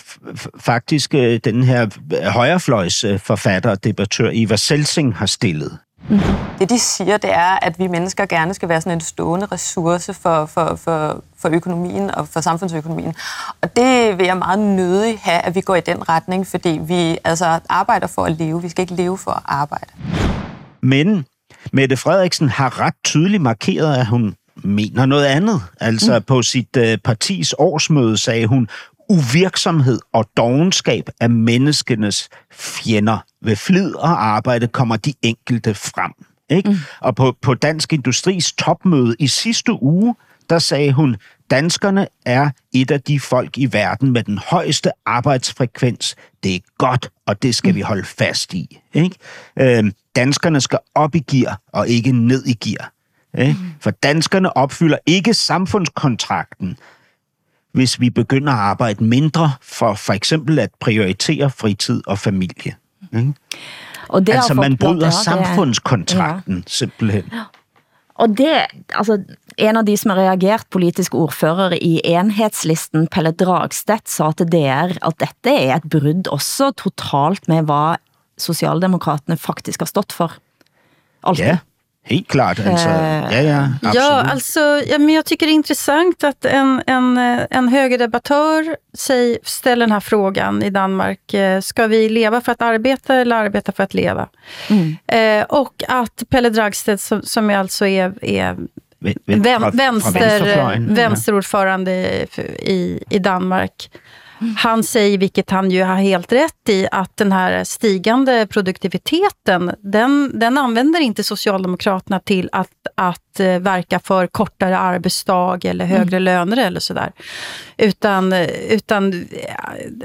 faktisk øh, den her højrefløjs forfatter og debattør Eva Selsing har stillet. Mm. Det de siger, det er, at vi mennesker gerne skal være sådan en stående ressource for, for, for, for økonomien og for samfundsøkonomien. Og det vil jeg meget nødig have, at vi går i den retning, fordi vi altså arbejder for at leve. Vi skal ikke leve for at arbejde. Men Mette Frederiksen har ret tydeligt markeret, at hun mener noget andet. Altså mm. på sit uh, partis årsmøde sagde hun, uvirksomhed og dogenskab er menneskenes fjender. Ved flid og arbejde kommer de enkelte frem. Ikke? Mm. Og på, på Dansk Industris topmøde i sidste uge, der sagde hun, danskerne er et af de folk i verden med den højeste arbejdsfrekvens. Det er godt, og det skal mm. vi holde fast i. Ikke? Øhm, danskerne skal op i gear og ikke ned i gear. Ikke? Mm. For danskerne opfylder ikke samfundskontrakten, hvis vi begynder at arbejde mindre for for eksempel at prioritere fritid og familie. Ikke? Og det altså, man bryder samfundskontrakten, ja. simpelthen. Og det, altså, en av de som har reageret politisk ordfører i enhedslisten, Pelle Dragstedt, sa til DR, at dette er et brud også totalt med hvad Socialdemokraterne faktisk har stått for. Altid. Ja, helt klart. Altså, ja, ja, absolut. Ja, alltså, ja, men jag tycker det är intressant att en, en, en högerdebattör säg, ställer den här frågan i Danmark. Eh, ska vi leva för att arbeta eller arbeta för att leva? Mm. Eh, och att Pelle Dragstedt, som, som alltså är, är vän, vänster, vänsterordförande i, i Danmark, han säger, vilket han ju har helt rätt i, att den här stigande produktiviteten, den, den använder inte Socialdemokraterna till att, att eh, verka för kortare arbetsdag eller högre mm. löner eller sådär. Utan, utan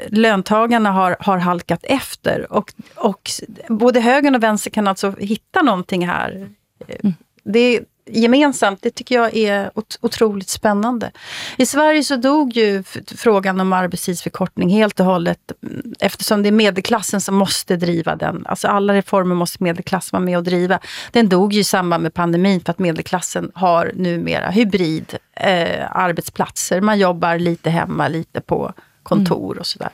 löntagarna har, har halkat efter. Och, och både högern och vänster kan alltså hitta någonting här. Mm. Det gemensamt, det tycker jag är otroligt spännande. I Sverige så dog ju frågan om arbetstidsförkortning helt och hållet mm, eftersom det är medelklassen som måste driva den. Alltså alla reformer måste medelklassen vara med och driva. Den dog ju i samband med pandemin för att medelklassen har numera hybrid eh, arbetsplatser. Man jobbar lite hemma, lite på kontor och sådär.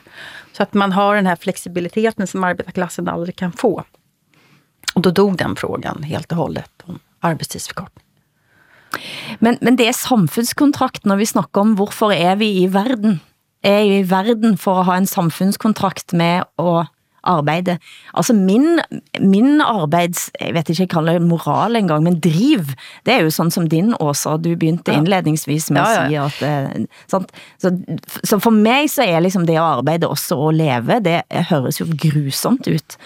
Så att man har den här flexibiliteten som arbetarklassen aldrig kan få. Och då dog den frågan helt och hållet om arbetstidsförkortning. Men, men det er samfundskontrakt, når vi snakker om, hvorfor er vi i verden? Er vi i verden for at ha en samfundskontrakt med at arbejde. Altså min, min arbeids, jeg vet ikke, jeg kalder det moral engang, men driv, det er jo sådan som din, Åsa, du begyndte ja. indledningsvis med ja, ja. at sige, at, eh, sant? Så, så for mig så er liksom det at arbejde også at leve, det høres jo grusomt ut.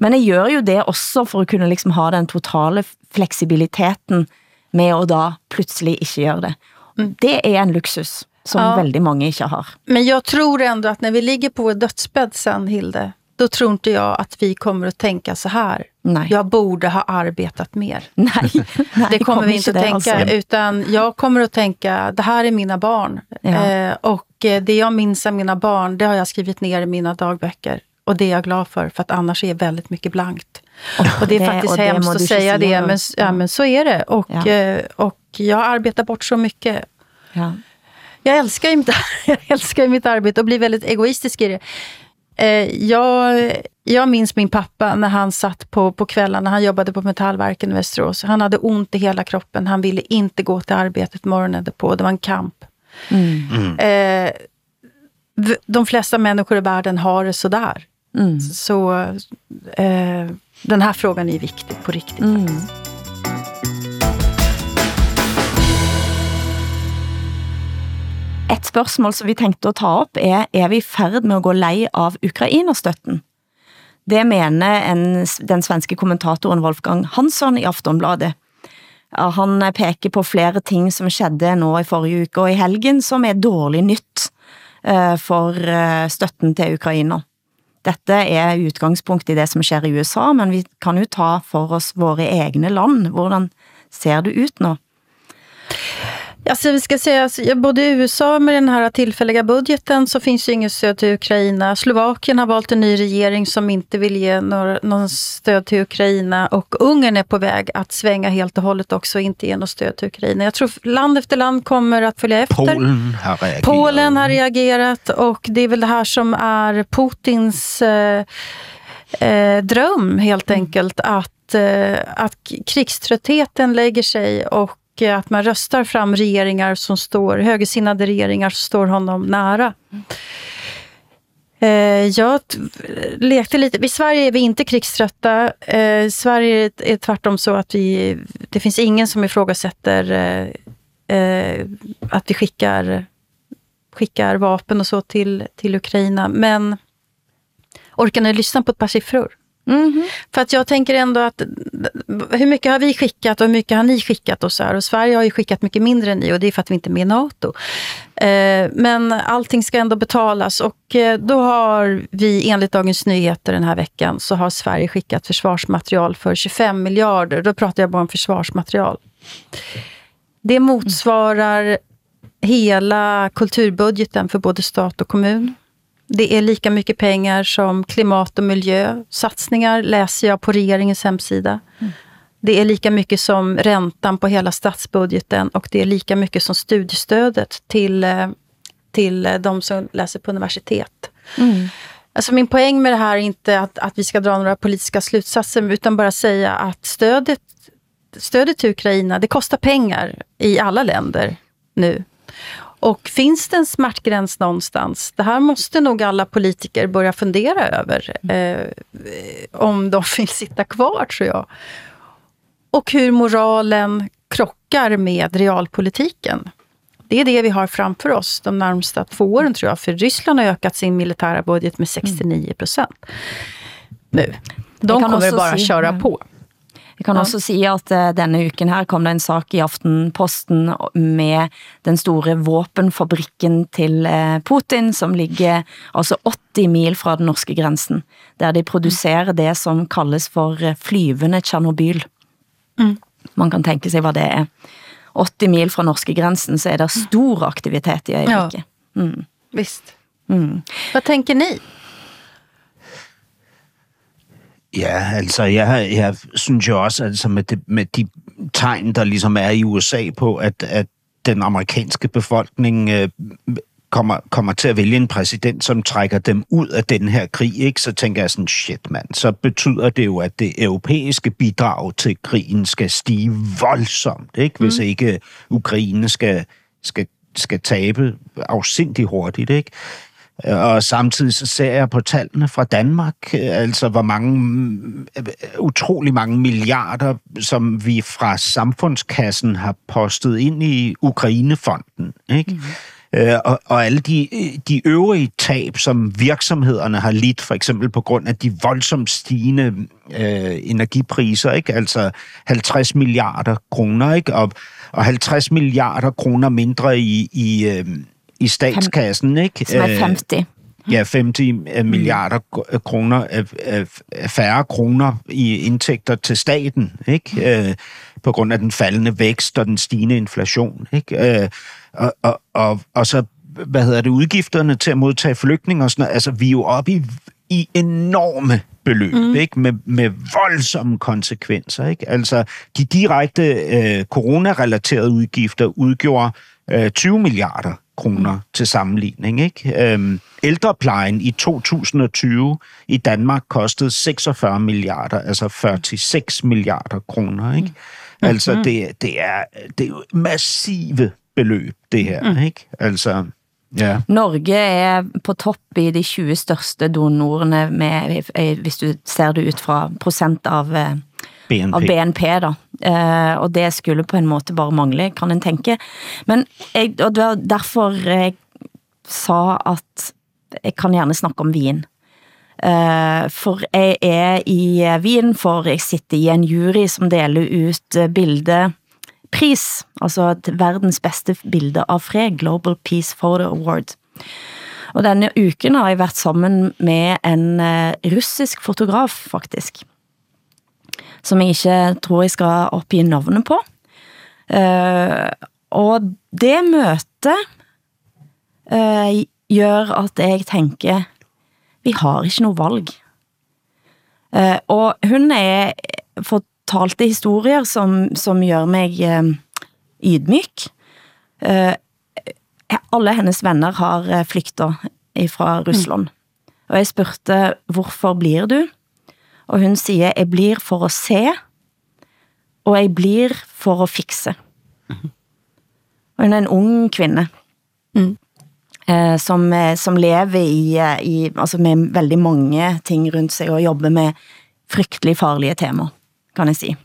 Men jeg gør jo det også for at kunne liksom ha den totale fleksibiliteten med at da pludselig ikke gøre det. Mm. Det er en luksus som ja. väldigt många inte har. Men jag tror ändå att när vi ligger på vår dödsbädd sen, Hilde, då tror inte jag att vi kommer att tänka så här. Nej. Jag borde ha arbetat mer. Nej, nej det kommer vi inte att tänka. Alltså. Utan jag kommer att tänka, det här är mina barn. Ja. Eh, och eh, det jag minns av mina barn, det har jag skrivit ner i mina dagböcker. Och det är jag glad för, för att annars är väldigt mycket blankt. Och, och det är det, faktiskt hemskt att säga det, men, ja, men så är det. Och, ja. Eh, och jag arbetar bort så mycket. Ja. Jag älskar, mitt, jag älskar mitt arbete och blir väldigt egoistisk i det. Eh, jag, jag minns min pappa när han satt på, på kvällarna, han jobbade på Metallverken i Västerås. Han hade ont i hela kroppen, han ville inte gå till arbetet morgonen på. Det var en kamp. Mm. Mm. Eh, de flesta människor i världen har det sådär. Mm. Så eh, den här frågan är viktig på riktigt. Mm. Et spørgsmål som vi tenkte at ta op er, er vi i med at gå lei av Ukrainerstøtten? Det mener en, den svenske kommentatoren Wolfgang Hansson i Aftonbladet. Han peker på flere ting som skedde nå i forrige uke og i helgen, som er dårlig nyt uh, for uh, støtten til Ukraina. Dette er utgangspunkt i det som sker i USA, men vi kan jo ta for oss våre egne land. Hvordan ser det ut nå? Alltså, vi ska säga, alltså, både i USA med den här tillfälliga budgeten så finns ju inget stöd till Ukraina. Slovakien har valt en ny regering som inte vill ge några, någon stöd till Ukraina. Och Ungern är på väg att svänga helt och hållet också och inte ge något stöd till Ukraina. Jag tror land efter land kommer att följa efter. Polen har reagerat. Polen har reagerat och det är väl det här som är Putins eh, eh, dröm helt enkelt. Att, eh, att krigströttheten lägger sig och att man röstar fram regeringar som står, högersinnade regeringar som står honom nära. Eh, jag lekte lite, i Sverige är vi inte krigströtta. Eh, I Sverige är det tvärtom så att vi, det finns ingen som ifrågasätter eh, eh, att vi skickar, skickar vapen och så till, till Ukraina. Men orkar ni lyssna på ett par siffror? Mm -hmm. För att jag tänker ändå att hur mycket har vi skickat och hur mycket har ni skickat och så här? Och Sverige har ju skickat mycket mindre än ni och det är för att vi inte är med i NATO. Eh, men allting ska ändå betalas och eh, då har vi enligt Dagens Nyheter den här veckan så har Sverige skickat försvarsmaterial för 25 miljarder. Då pratar jag bara om försvarsmaterial. Det motsvarar hela kulturbudgeten för både stat och kommun. Det är lika mycket pengar som klimat och miljö. Satsningar läser jag på regeringens hemsida. Mm. Det är lika mycket som räntan på hela statsbudgeten och det är lika mycket som studiestödet till, eh, till eh, de som läser på universitet. Mm. Alltså min poäng med det här är inte att, att vi ska dra några politiska slutsatser, utan bara säga att stödet, stödet till Ukraina, det kostar pengar i alla länder nu. Och finns det en smärtgräns någonstans? Det här måste nog alla politiker börja fundera över. Eh, om de vill sitta kvar, tror jag. Och hur moralen krockar med realpolitiken. Det är det vi har framför oss de närmsta två åren, tror jag. För Ryssland har ökat sin militära budget med 69 procent. Nu. De kommer bara köra på. Vi kan ja. også sige, at uh, denne uken her kom det en sak i Aftenposten med den store våpenfabrikken til uh, Putin, som ligger altså 80 mil fra den norske grænsen, der de producerer det, som kaldes for flyvende Tjernobyl. Mm. Man kan tænke sig, hvad det er. 80 mil fra norske grænsen, så er der stor aktivitet i øjeblikket. Ja. Mm. Visst. Mm. Hvad tænker ni? Ja, altså, jeg, jeg synes jo også, altså med, det, med de tegn, der ligesom er i USA på, at, at den amerikanske befolkning øh, kommer, kommer til at vælge en præsident, som trækker dem ud af den her krig, ikke? så tænker jeg sådan, shit mand, så betyder det jo, at det europæiske bidrag til krigen skal stige voldsomt, ikke? hvis mm. ikke Ukraine skal, skal, skal tabe afsindig hurtigt. Ikke? Og samtidig så ser jeg på tallene fra Danmark, altså hvor mange, utrolig mange milliarder, som vi fra samfundskassen har postet ind i Ukrainefonden. Ikke? Mm. Øh, og, og alle de, de øvrige tab, som virksomhederne har lidt, for eksempel på grund af de voldsomt stigende øh, energipriser, ikke? altså 50 milliarder kroner, ikke? Og, og 50 milliarder kroner mindre i, i, øh, i statskassen. Ikke? Som er 50. Ja, 50 milliarder kroner, færre kroner i indtægter til staten, ikke? på grund af den faldende vækst og den stigende inflation. Ikke? Og, og, og, og så, hvad hedder det, udgifterne til at modtage flygtninge og sådan noget. Altså, vi er jo oppe i, i enorme beløb, mm. ikke? Med, med voldsomme konsekvenser. Ikke? Altså, de direkte øh, coronarelaterede udgifter udgjorde øh, 20 milliarder kroner mm. til sammenligning. Ikke? Øhm, ældreplejen i 2020 i Danmark kostede 46 milliarder, altså 46 milliarder kroner. Ikke? Mm. Altså, mm-hmm. det, det, er, det er jo massive beløb, det her. Mm. Ikke? Altså, ja. Norge er på topp i de 20 største donorerne, med, hvis du ser det ut fra procent av eh, BNP. Av BNP da. Uh, og det skulle på en måte bare mangle, kan en tænke. Men jeg, og det var derfor jeg sa at jeg kan gerne snakke om vin. Eh, for jeg er i eh, Wien, for jeg sitter i en jury som deler ut eh, bildepris, altså et verdens bedste bilde av fred, Global Peace Photo Award. Og denne uken har jeg været sammen med en russisk fotograf, faktisk som jeg ikke tror jeg skal opgive navnet på. Uh, og det møtet uh, gør at jeg tænker, vi har ikke noget valg. Uh, og hun er fortalte historier, som, som gør mig uh, ydmyk. Uh, alle hendes venner har flygtet fra Rusland. Mm. Og jeg spurgte, hvorfor blir du? Og hun siger, jeg blir for at se, og jeg blir for at fikse. Og hun er en ung kvinde, mm. eh, som, eh, som lever i, eh, i, altså med veldig mange ting rundt sig, og jobber med frygtelig farlige tema, kan jeg sige.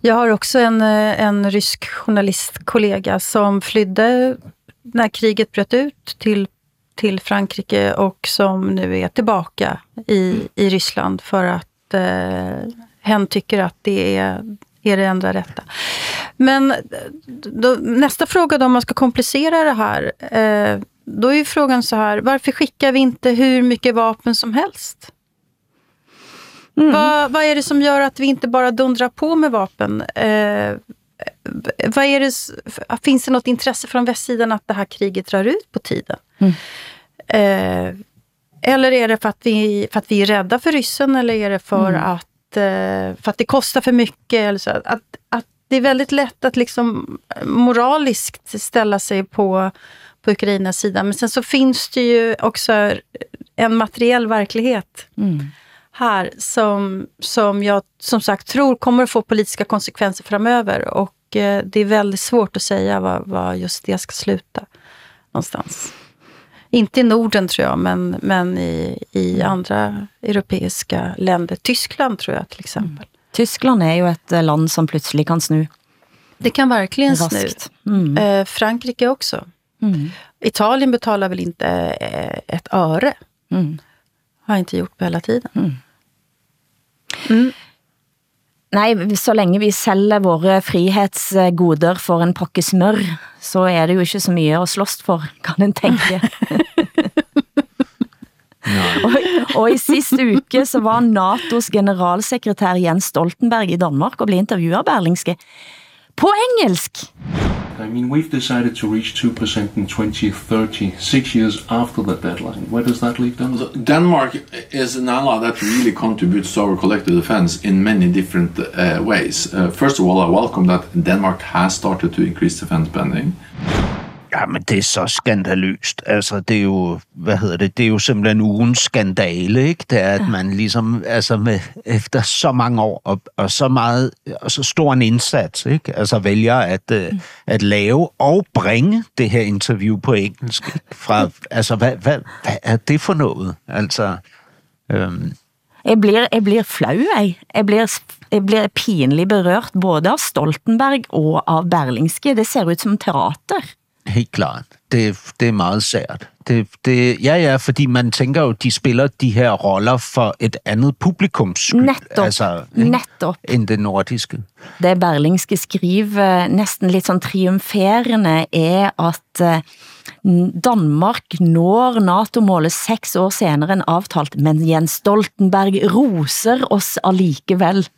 Jag har också en, eh, en rysk journalistkollega som flydde när kriget bröt ut till till Frankrike och som nu är tillbaka i, i Ryssland för att eh, hen tycker att det är, är det enda rätta. Men då, nästa fråga då, om man ska komplicera det här, eh, då är ju frågan så här, varför skickar vi inte hur mycket vapen som helst? Mm. Vad, vad är det som gör att vi inte bara dundrar på med vapen? Eh, vad är det, finns det något intresse från västsidan att det här kriget drar ut på tiden? Mm. Eh, eller är det för att, vi, för att vi är rädda för ryssen eller är det för, mm. att, eh, för att det kostar för mycket? Eller så? Att, att det är väldigt lätt att liksom moraliskt ställa sig på, på Ukrainas sida. Men sen så finns det ju också en materiell verklighet. Mm här som, som jag som sagt tror kommer att få politiska konsekvenser framöver. Och eh, det är väldigt svårt att säga vad, vad just det ska sluta någonstans. Inte i Norden tror jag, men, men i, i andra europeiska länder. Tyskland tror jag till exempel. Mm. Tyskland är ju ett eh, land som plötsligt kan snu. Det kan verkligen snu. Mm. Eh, Frankrike också. Mm. Italien betalar väl inte eh, ett öre. Mm. Har inte gjort på hela tiden. Mm. Nej, så længe vi sælger våre frihetsgoder for en pakke smør, så er det jo ikke så mye at slås for, kan en tænke. Og, og i sidste uke så var NATO's generalsekretær Jens Stoltenberg i Danmark og blev interviewet af Berlingske på engelsk. I mean, we've decided to reach 2% in 2030, six years after the deadline. Where does that leave Denmark? Denmark is an ally that really contributes to our collective defense in many different uh, ways. Uh, first of all, I welcome that Denmark has started to increase defense spending. Jamen, det er så skandaløst. Altså, det er jo, hvad hedder det, det er jo simpelthen ugens skandale, ikke? Det er, at man ligesom, altså med, efter så mange år og, og så meget, og så stor en indsats, ikke? Altså vælger at, mm. at lave og bringe det her interview på engelsk. Ikke? Fra, altså, hvad, hvad, hvad er det for noget? Altså, øhm, Jeg bliver, jeg bliver flau, jeg. Jeg bliver, jeg bliver pinligt berørt både af Stoltenberg og af Berlingske. Det ser ud som teater. Helt klart. Det, det er meget sært. Det, det, ja, ja, fordi man tænker jo, de spiller de her roller for et andet publikums skyld. Netop, altså, netop. End det nordiske. Det Berlingske skriver næsten lidt sådan triumferende er, at eh, Danmark når NATO-målet seks år senere end aftalt, men Jens Stoltenberg roser os allikevel,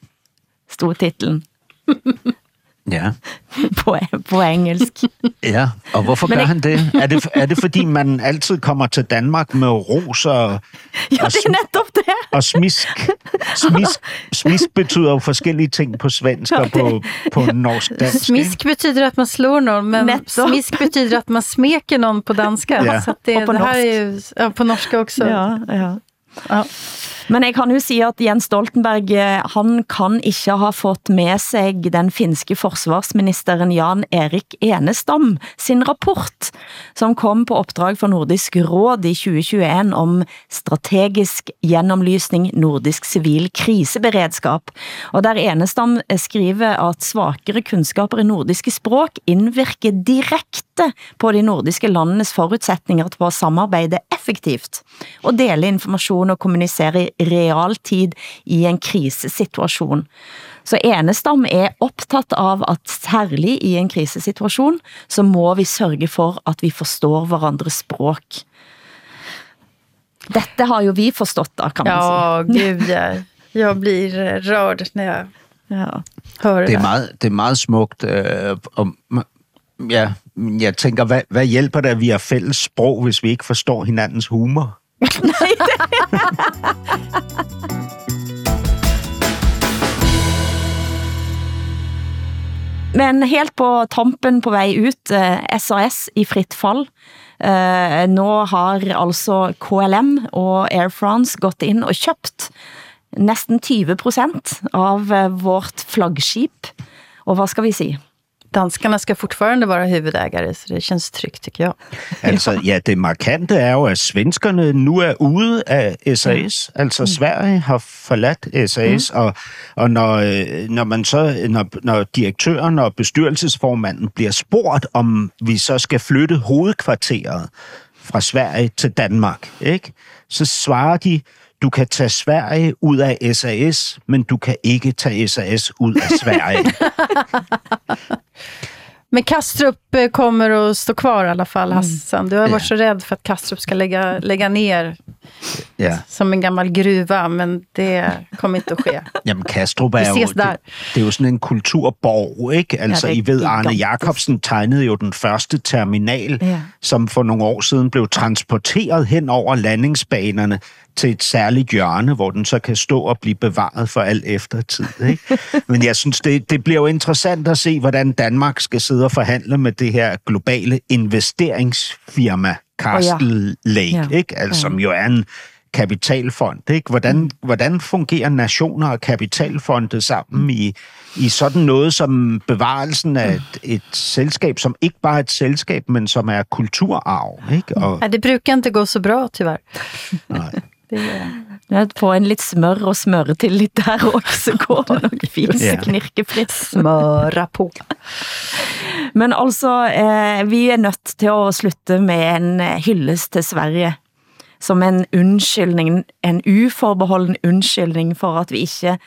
stod titlen Ja. på, på engelsk. Ja, og hvorfor Men gør han det? Er, det? er det, fordi man altid kommer til Danmark med ros og, Ja, og, det er netop det. og smisk? Smisk, smisk betyder jo forskellige ting på svensk og på, på norsk dansk. Smisk betyder att man slår någon, men Netto. smisk betyder att man smeker någon på danska. Ja. Så att det, Och på det här är ju, ja, på norska också. Ja, ja. Ja. Men jeg kan jo sige, at Jens Stoltenberg, eh, han kan ikke ha fået med sig den finske forsvarsministeren Jan Erik Enestam sin rapport, som kom på opdrag for Nordisk Råd i 2021 om strategisk gennemlysning nordisk civil kriseberedskap. Og der Enestam eh, skriver at svakere kunskaper i nordiske språk indvirker direkte på de nordiske landenes forudsætninger til at samarbejde effektivt og dele information og kommunicere i realtid i en krisesituation. Så Enestam er optaget av at særlig i en krisesituation, så må vi sørge for at vi forstår hverandres språk. Dette har jo vi forstått da, kan man Ja, sige. gud ja. Jag blir rörd när jag Ja. hör det, Det er meget, det er meget smukt. Øh, og, ja, jeg tænker, hvad, hvad hjælper det, at vi har fælles sprog, hvis vi ikke forstår hinandens humor? Men helt på tampen på vej ut, eh, SAS i fritt fall. Eh, nå har altså KLM og Air France gått ind og købt næsten 20% av eh, vårt flaggskip. Og hvad skal vi sige? Danskarna ska fortfarande vara huvudägare, så det känns tryggt tycker jag. Altså, ja, det markante er jo, at svenskerne nu er ude af SAS. Altså, Sverige har forladt SAS, og, og når, øh, når, man så, når, når direktøren og bestyrelsesformanden bliver spurgt, om vi så skal flytte hovedkvarteret fra Sverige til Danmark, ikke? så svarer de, du kan tage Sverige ud af SAS, men du kan ikke tage SAS ud af Sverige. Men Kastrup eh, kommer att stå kvar i alla fall, Hassan. Du har varit så rädd för att Kastrup ska lägga, lägga ner ja. som en gammal gruva, men det kommer inte att ske. Jamen, Kastrup er jo, det, det er jo sådan en kulturborg, ikke? Altså, er I ved, Arne. Jacobsen tegnede jo den første terminal, Ja. som for nogle år siden blev transporteret hen over landingsbanerne til et særligt hjørne, hvor den så kan stå og blive bevaret for al eftertid. Ikke? Men jeg synes, det, det bliver jo interessant at se, hvordan Danmark skal sidde og forhandle med det her globale investeringsfirma, Castle Lake, Ja. ikke? Altså, som jo er en kapitalfond. Ikke? Hvordan, hvordan fungerer nationer og kapitalfonde sammen i, i sådan noget som bevarelsen af et, et selskab, som ikke bare er et selskab, men som er kulturarv? Ikke? Og, Nej, det brukar inte gå så bra tyvärr. nej. Det är... Ja, Få en lidt smør og smøre til lidt der også, så går det nok fint. Ja. Yeah. Knirkefrit. Smöra på. Men altså, eh, vi er nødt til at slutte med en eh, hyldest til Sverige. som en undskyldning, en uforbeholden undskyldning for at vi ikke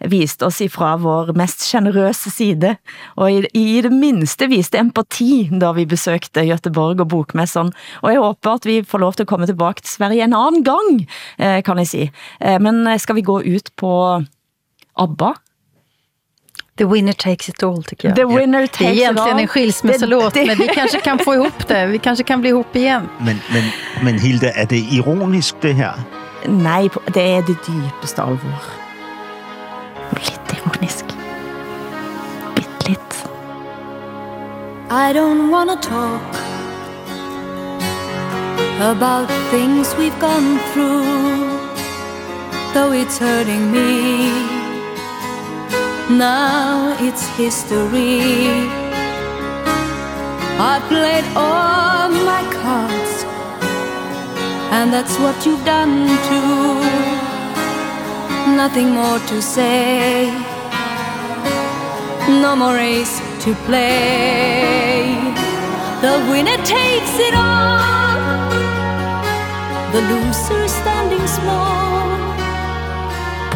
viste oss ifra vår mest generøse side, og i, i det minste viste empati, da vi besøgte Göteborg og Bokmesson. Og jeg håber at vi får lov til at komme tilbage til Sverige en anden gang, eh, kan jeg si. Eh, men skal vi gå ut på ABBA? The winner takes it all, tycker jag. The winner Det är takes it egentligen all. en skilsmässolåt, men vi kanske kan få ihop det. Vi kanske kan bli ihop igen. Men, men, men Hilde, er det ironisk, det her? Nej, det er det dybeste alvor. Bitte lidt. I don't wanna talk about things we've gone through, though it's hurting me. Now it's history. I played all my cards, and that's what you've done too. Nothing more to say no more race to play. The winner takes it all, the loser standing small.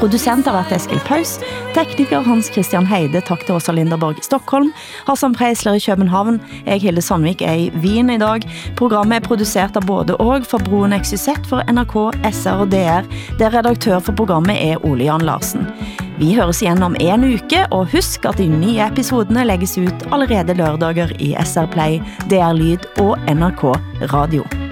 Producent har været Eskil Paus, tekniker Hans Christian Heide, tak til Åsa Linderborg i Stockholm, Hassan Preisler i København, jeg Hilde Sandvik er i Wien i dag. Programmet er produceret av både og for Broen XYZ for NRK, SR og DR, der redaktør for programmet er Ole Jan Larsen. Vi høres igen om en uke, og husk at de nye episoderne lægges ut allerede lørdager i SR Play, DR Lyd og NRK Radio.